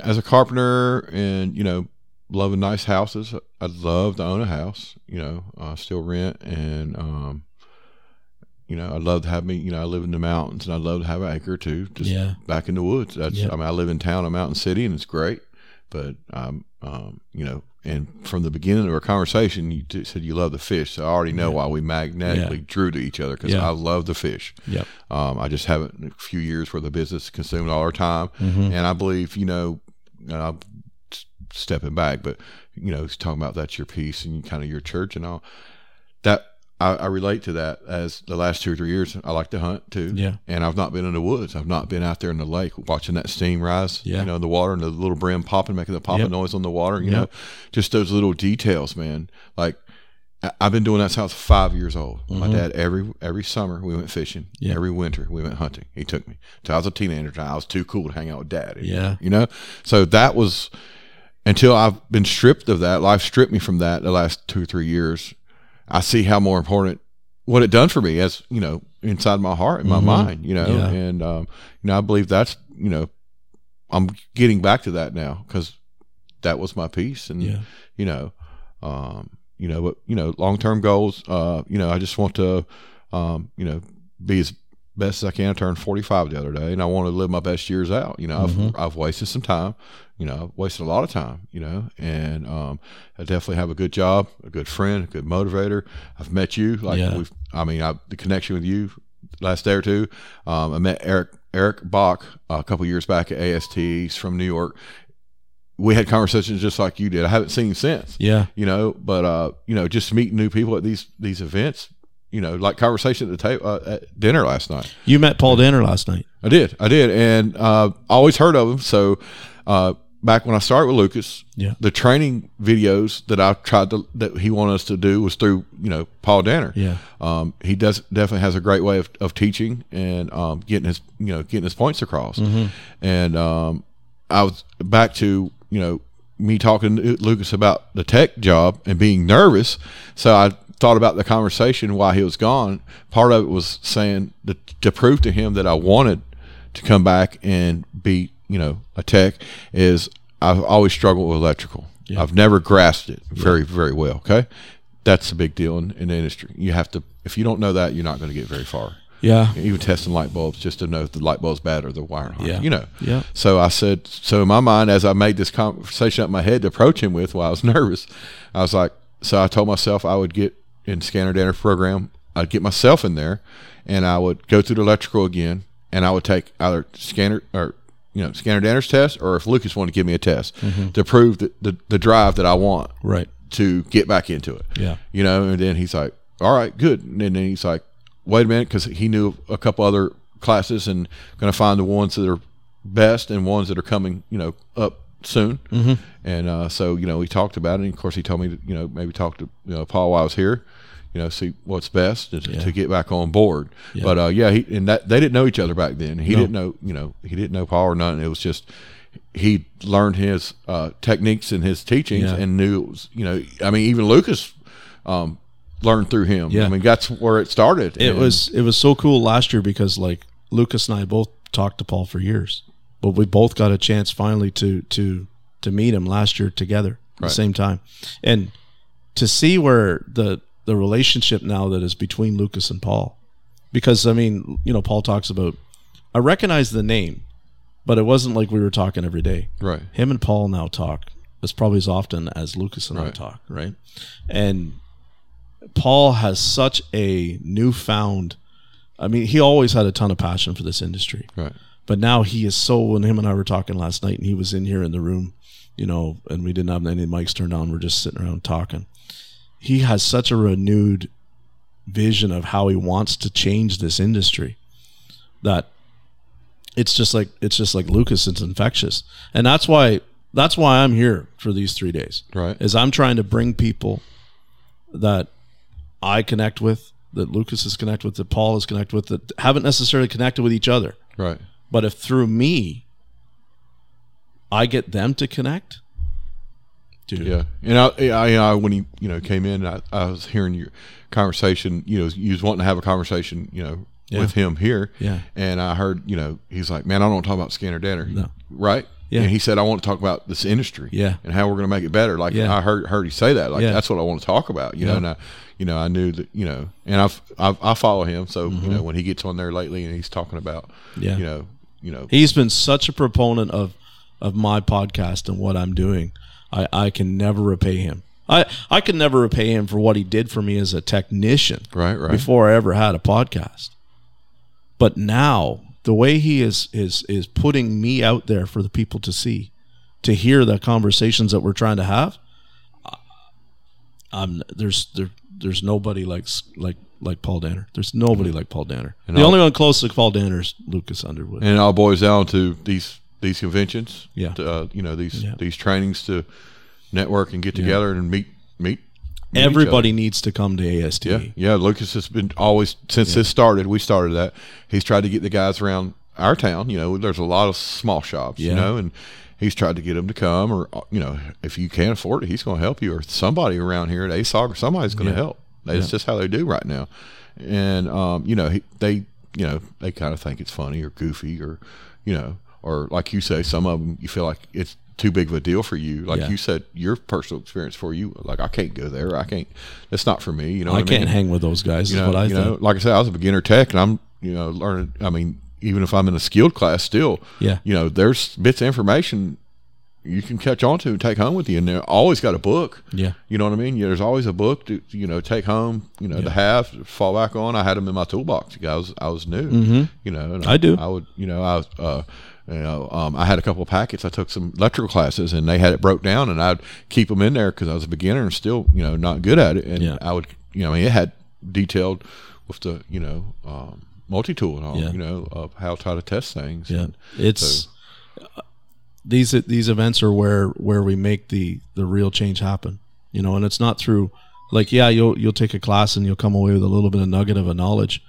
[SPEAKER 2] as a carpenter and you know loving nice houses, I'd love to own a house. You know, uh, still rent and um, you know, I'd love to have me. You know, I live in the mountains and I'd love to have an acre or two just
[SPEAKER 1] Yeah.
[SPEAKER 2] back in the woods. That's
[SPEAKER 1] Yeah.
[SPEAKER 2] I mean, I live in town, a mountain city, and it's great. But um, um, you know, and from the beginning of our conversation, you t- said you love the fish, so I already know why we magnetically
[SPEAKER 1] Yeah.
[SPEAKER 2] drew to each other because
[SPEAKER 1] Yeah.
[SPEAKER 2] I love the fish.
[SPEAKER 1] Yep.
[SPEAKER 2] Um, I just haven't a few years where the business consumed all our time,
[SPEAKER 1] Mhm.
[SPEAKER 2] and I believe you know, and I'm stepping back, but you know, he's talking about that's your peace and kind of your church and all that. I, I relate to that as the last two or three years. I like to hunt too.
[SPEAKER 1] Yeah.
[SPEAKER 2] And I've not been in the woods. I've not been out there in the lake watching that steam rise.
[SPEAKER 1] Yeah.
[SPEAKER 2] You know, in the water and the little brim popping, making the popping
[SPEAKER 1] Yep.
[SPEAKER 2] noise on the water. You
[SPEAKER 1] Yep.
[SPEAKER 2] know, just those little details, man. Like I've been doing that since I was five years old. My
[SPEAKER 1] Mhm.
[SPEAKER 2] dad every every summer we went fishing.
[SPEAKER 1] Yeah.
[SPEAKER 2] Every winter we went hunting. He took me. Till I was a teenager. I was too cool to hang out with dad.
[SPEAKER 1] Yeah.
[SPEAKER 2] You know, so that was until I've been stripped of that. Life stripped me from that the last two or three years. I see how more important what it done for me as you know inside my heart and my
[SPEAKER 1] Mhm.
[SPEAKER 2] mind. You know,
[SPEAKER 1] Yeah.
[SPEAKER 2] and um, you know I believe that's you know I'm getting back to that now because that was my peace and
[SPEAKER 1] Yeah.
[SPEAKER 2] you know um you know, but you know, long term goals. Uh, you know, I just want to, um, you know, be as best as I can. I turned 45 the other day, and I want to live my best years out. You know, I've I've wasted some time. You know, I've wasted a lot of time. You know, and um, I definitely have a good job, a good friend, a good motivator. I've met you. Like
[SPEAKER 1] Yeah.
[SPEAKER 2] we've, I mean, I, the connection with you last day or two. Um, I met Eric Eric Bach a couple years back at AST. He's from New York. We had conversations just like you did. I haven't seen him since
[SPEAKER 1] Yeah.
[SPEAKER 2] you know but uh you know just meeting new people at these these events you know like conversation at the table uh, at dinner last night
[SPEAKER 1] You met Paul Danner last night.
[SPEAKER 2] i did i did and uh I always heard of him so uh back when i started with lucas
[SPEAKER 1] Yeah.
[SPEAKER 2] the training videos that i tried to that he wanted us to do was through you know paul danner
[SPEAKER 1] Yeah.
[SPEAKER 2] um, he does definitely has a great way of, of teaching and um, getting his you know getting his points across. And um, I was back to you know me talking to Lucas about the tech job and being nervous. So I thought about the conversation while he was gone. Part of it was saying that to prove to him that I wanted to come back and be you know a tech is I've always struggled with electrical.
[SPEAKER 1] Yeah.
[SPEAKER 2] I've never grasped it very very well. Okay that's a big deal in, in the industry. You have to, if you don't know that, you're not going to get very far.
[SPEAKER 1] Yeah.
[SPEAKER 2] Even testing light bulbs just to know if the light bulb's bad or the wire.
[SPEAKER 1] Yeah.
[SPEAKER 2] You know.
[SPEAKER 1] Yeah.
[SPEAKER 2] So I said, so in my mind, as I made this conversation up in my head to approach him with while I was nervous, I was like, so I told myself I would get in scanner danner program, I'd get myself in there and I would go through the electrical again and I would take either scanner or, you know, scanner danner's test or if Lucas wanted to give me a test
[SPEAKER 1] Mm-hmm.
[SPEAKER 2] to prove that the, the drive that I want
[SPEAKER 1] Right.
[SPEAKER 2] to get back into it
[SPEAKER 1] Yeah.
[SPEAKER 2] you know and then he's like all right good and then he's like wait a minute because he knew a couple other classes and going to find the ones that are best and ones that are coming you know up soon mm-hmm. and uh, so you know we talked about it and of course he told me to you know maybe talk to you know paul while i was here you know see what's best to,
[SPEAKER 1] Yeah.
[SPEAKER 2] to get back on board but uh, yeah he and that they didn't know each other back then he
[SPEAKER 1] No.
[SPEAKER 2] didn't know you know he didn't know paul or nothing. it was just he learned his uh, techniques and his teachings
[SPEAKER 1] Yeah.
[SPEAKER 2] and knew it was you know i mean even lucas um, learned through him
[SPEAKER 1] Yeah.
[SPEAKER 2] i mean that's where it started
[SPEAKER 1] It
[SPEAKER 2] And-
[SPEAKER 1] was it was so cool last year because like Lucas and I both talked to Paul for years, but we both got a chance finally to to to meet him last year together at the same time, and to see where the the relationship now that is between Lucas and Paul, because I mean you know Paul talks about I recognize the name, but it wasn't like we were talking every day.
[SPEAKER 2] right
[SPEAKER 1] Him and Paul now talk as probably as often as Lucas and I talk, right? And Paul has such a newfound I mean, he always had a ton of passion for this industry.
[SPEAKER 2] right
[SPEAKER 1] But now he is so when him and I were talking last night and he was in here in the room, you know, and we didn't have any mics turned on, we're just sitting around talking. He has such a renewed vision of how he wants to change this industry that it's just like it's just like Lucas, it's infectious. And that's why that's why I'm here for these three days
[SPEAKER 2] right
[SPEAKER 1] is I'm trying to bring people that I connect with, that Lucas is connected with, that Paul is connected with, that haven't necessarily connected with each other.
[SPEAKER 2] right
[SPEAKER 1] But if through me, I get them to connect, dude,
[SPEAKER 2] Yeah, and I, I, I when he, you know, came in, I, I was hearing your conversation. You know, you was wanting to have a conversation, you know,
[SPEAKER 1] Yeah.
[SPEAKER 2] with him here.
[SPEAKER 1] Yeah.
[SPEAKER 2] and I heard, you know, he's like, man, I don't want to talk about scanner danner.
[SPEAKER 1] No.
[SPEAKER 2] right?
[SPEAKER 1] Yeah.
[SPEAKER 2] and he said, I want to talk about this industry.
[SPEAKER 1] Yeah.
[SPEAKER 2] and how we're going to make it better. Like
[SPEAKER 1] Yeah.
[SPEAKER 2] I heard heard he say that. Like
[SPEAKER 1] Yeah.
[SPEAKER 2] that's what I want to talk about. You know, and I, you know, I knew that, you know, and I've, I've I follow him, so
[SPEAKER 1] Mm-hmm.
[SPEAKER 2] you know, when he gets on there lately and he's talking about,
[SPEAKER 1] Yeah.
[SPEAKER 2] you know, you know,
[SPEAKER 1] he's been such a proponent of of my podcast and what I'm doing. I, I can never repay him. I, I can never repay him for what he did for me as a technician.
[SPEAKER 2] right, right,
[SPEAKER 1] before I ever had a podcast. But now the way he is is is putting me out there for the people to see, to hear the conversations that we're trying to have. I'm there's there there's nobody like like like Paul Danner. There's nobody like Paul Danner.
[SPEAKER 2] And
[SPEAKER 1] the only one close to Paul Danner is Lucas Underwood.
[SPEAKER 2] and it all boils down to these these conventions.
[SPEAKER 1] Yeah.
[SPEAKER 2] to, uh, you know these
[SPEAKER 1] Yeah.
[SPEAKER 2] these trainings to network and get together and meet meet. meet
[SPEAKER 1] Everybody needs to come to AST.
[SPEAKER 2] Yeah, yeah. Lucas has been always since this started. We started that. He's tried to get the guys around our town. You know, there's a lot of small shops.
[SPEAKER 1] Yeah.
[SPEAKER 2] You know, and he's tried to get them to come, or uh, you know, if you can't afford it, he's going to help you, or somebody around here at ASOG, or somebody's going to
[SPEAKER 1] Yeah.
[SPEAKER 2] help. That's
[SPEAKER 1] Yeah.
[SPEAKER 2] just how they do right now. And um, you know, he, they you know they kind of think it's funny or goofy or you know or like you say, some of them you feel like it's too big of a deal for you. Like
[SPEAKER 1] Yeah.
[SPEAKER 2] you said, your personal experience for you, like I can't go there. I can't. That's not for me. You know,
[SPEAKER 1] I can't
[SPEAKER 2] mean?
[SPEAKER 1] hang with those guys.
[SPEAKER 2] You
[SPEAKER 1] is
[SPEAKER 2] know,
[SPEAKER 1] what I
[SPEAKER 2] you
[SPEAKER 1] think.
[SPEAKER 2] know, like I said, I was a beginner tech, and I'm you know learning. I mean, even if I'm in a skilled class, still,
[SPEAKER 1] Yeah.
[SPEAKER 2] you know, there's bits of information you can catch on to and take home with you, and they always got a book.
[SPEAKER 1] Yeah.
[SPEAKER 2] You know what I mean? Yeah, there's always a book to you know take home, you know, to have to fall back on. I had them in my toolbox. I was I was new,
[SPEAKER 1] Mm-hmm.
[SPEAKER 2] you know. And
[SPEAKER 1] I do.
[SPEAKER 2] I would, you know, I was, uh, you know, um, I had a couple of packets. I took some electrical classes, and they had it broke down, and I'd keep them in there because I was a beginner and still, you know, not good at it. And
[SPEAKER 1] Yeah.
[SPEAKER 2] I would, you know, I mean, it had detailed with the, you know, um, multi tool and all,
[SPEAKER 1] Yeah.
[SPEAKER 2] you know, of how to test things.
[SPEAKER 1] Yeah,
[SPEAKER 2] And
[SPEAKER 1] it's these these events are where where we make the the real change happen. You know, and it's not through like yeah, you'll you'll take a class and you'll come away with a little bit of nugget of a knowledge,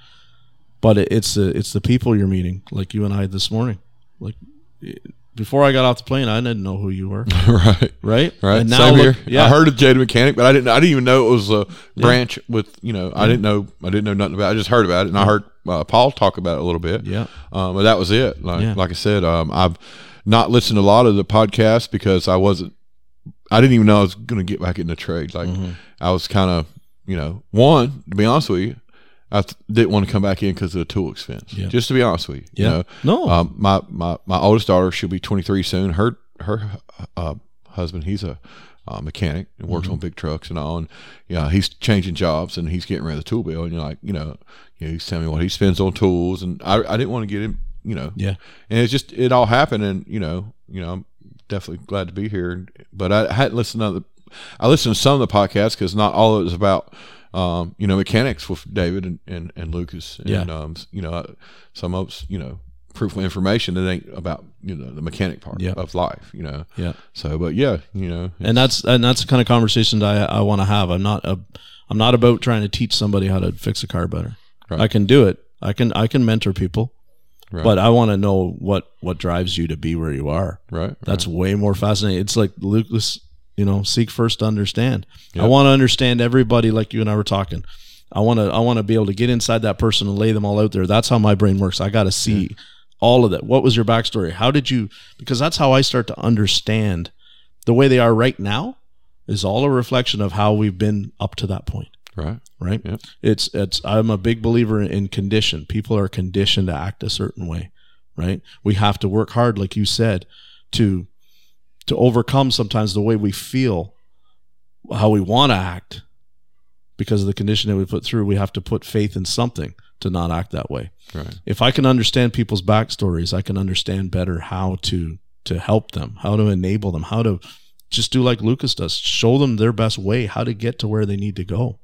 [SPEAKER 1] but it, it's the it's the people you're meeting, like you and I this morning. Like before I got off the plane, I didn't know who you were,
[SPEAKER 2] right.
[SPEAKER 1] right?
[SPEAKER 2] Right.
[SPEAKER 1] And
[SPEAKER 2] Same
[SPEAKER 1] look-
[SPEAKER 2] here.
[SPEAKER 1] yeah,
[SPEAKER 2] I heard of Jaded Mechanic, but I didn't. I didn't even know it was a branch with. You know, I didn't know. I didn't know nothing about. it. I just heard about it, and I heard uh, Paul talk about it a little bit.
[SPEAKER 1] Yeah.
[SPEAKER 2] Um, but that was it. Like,
[SPEAKER 1] Yeah.
[SPEAKER 2] like I said, um, I've not listened to a lot of the podcasts because I wasn't. I didn't even know I was going to get back in the trade. Like,
[SPEAKER 1] Mm-hmm.
[SPEAKER 2] I was kind of, you know, one to be honest with you, I th- didn't want to come back in because of the tool expense.
[SPEAKER 1] Yeah.
[SPEAKER 2] Just to be honest with you, you
[SPEAKER 1] Yeah.
[SPEAKER 2] know,
[SPEAKER 1] No.
[SPEAKER 2] um, my, my, my oldest daughter, she'll be 23 soon. Her, her, uh, husband, he's a, uh, mechanic and works on big trucks and all. And, yeah, he's changing jobs and he's getting rid of the tool bill. And you're like, you know, you know, he's telling me what he spends on tools. And I, I didn't want to get him, you know,
[SPEAKER 1] yeah,
[SPEAKER 2] and it's just, it all happened. And, you know, you know, I'm definitely glad to be here. But I hadn't listened to the, I listened to some of the podcasts because not all of it was about, um, you know, mechanics with David and, and, and Lucas. And,
[SPEAKER 1] Yeah.
[SPEAKER 2] um, you know, some of it's, you know, proof of information that ain't about, you know, the mechanic part
[SPEAKER 1] Yeah.
[SPEAKER 2] of life, you know.
[SPEAKER 1] yeah.
[SPEAKER 2] So, but yeah, you know,
[SPEAKER 1] and that's and that's the kind of conversation that I, I want to have. I'm not a, I'm not about trying to teach somebody how to fix a car better.
[SPEAKER 2] Right.
[SPEAKER 1] I can do it. I can I can mentor people,
[SPEAKER 2] Right.
[SPEAKER 1] but I want to know what what drives you to be where you are.
[SPEAKER 2] right.
[SPEAKER 1] That's way more fascinating. It's like Lucas, you know, seek first to understand.
[SPEAKER 2] Yeah.
[SPEAKER 1] I want to understand everybody, like you and I were talking. I want to I want to be able to get inside that person and lay them all out there. That's how my brain works. I got to see all of that. What was your backstory? How did you? Because that's how I start to understand the way they are right now. Is all a reflection of how we've been up to that point
[SPEAKER 2] right.
[SPEAKER 1] right?
[SPEAKER 2] Yep.
[SPEAKER 1] It's it's I'm a big believer in condition. People are conditioned to act a certain way, right? We have to work hard, like you said, to to overcome sometimes the way we feel, how we want to act, because of the condition that we put through. We have to put faith in something to not act that way.
[SPEAKER 2] Right.
[SPEAKER 1] If I can understand people's backstories, I can understand better how to to help them, how to enable them, how to just do like Lucas does, show them their best way, how to get to where they need to go.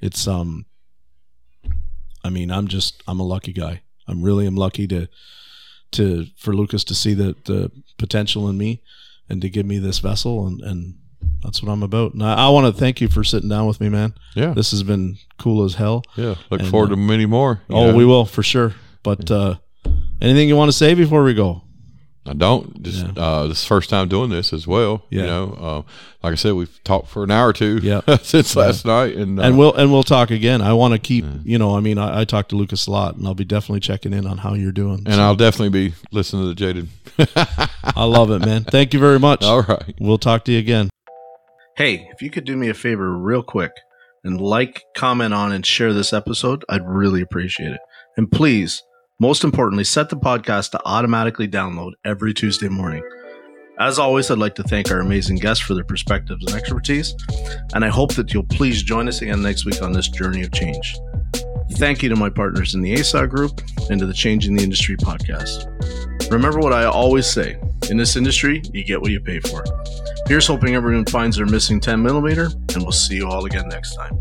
[SPEAKER 1] It's um I mean, I'm just I'm a lucky guy. I'm really am lucky to to for Lucas to see the the potential in me and to give me this vessel and and that's what I'm about. And I, I want to thank you for sitting down with me, man.
[SPEAKER 2] Yeah.
[SPEAKER 1] This has been cool as hell.
[SPEAKER 2] Yeah. Look
[SPEAKER 1] And,
[SPEAKER 2] forward
[SPEAKER 1] uh,
[SPEAKER 2] to many more.
[SPEAKER 1] Oh,
[SPEAKER 2] know.
[SPEAKER 1] we will for sure. But uh anything you want to say before we go?
[SPEAKER 2] I don't. Just
[SPEAKER 1] Yeah.
[SPEAKER 2] uh, this is the first time doing this as well.
[SPEAKER 1] Yeah.
[SPEAKER 2] You know, uh, like I said, we've talked for an hour or two
[SPEAKER 1] Yeah.
[SPEAKER 2] since last night, and uh,
[SPEAKER 1] and we'll and we'll talk again. I want to keep, you know, I mean, I, I talk to Lucas a lot, and I'll be definitely checking in on how you're doing.
[SPEAKER 2] and
[SPEAKER 1] So,
[SPEAKER 2] I'll definitely be listening to the jaded.
[SPEAKER 1] I love it, man. Thank you very much.
[SPEAKER 2] All right.
[SPEAKER 1] We'll talk to you again.
[SPEAKER 3] Hey, if you could do me a favor real quick and like, comment on, and share this episode, I'd really appreciate it. And please, most importantly, set the podcast to automatically download every Tuesday morning. As always, I'd like to thank our amazing guests for their perspectives and expertise, and I hope that you'll please join us again next week on this journey of change. Thank you to my partners in the ASA group and to the Changing the Industry podcast. Remember what I always say in this industry, you get what you pay for. Here's hoping everyone finds their missing 10 millimeter, and we'll see you all again next time.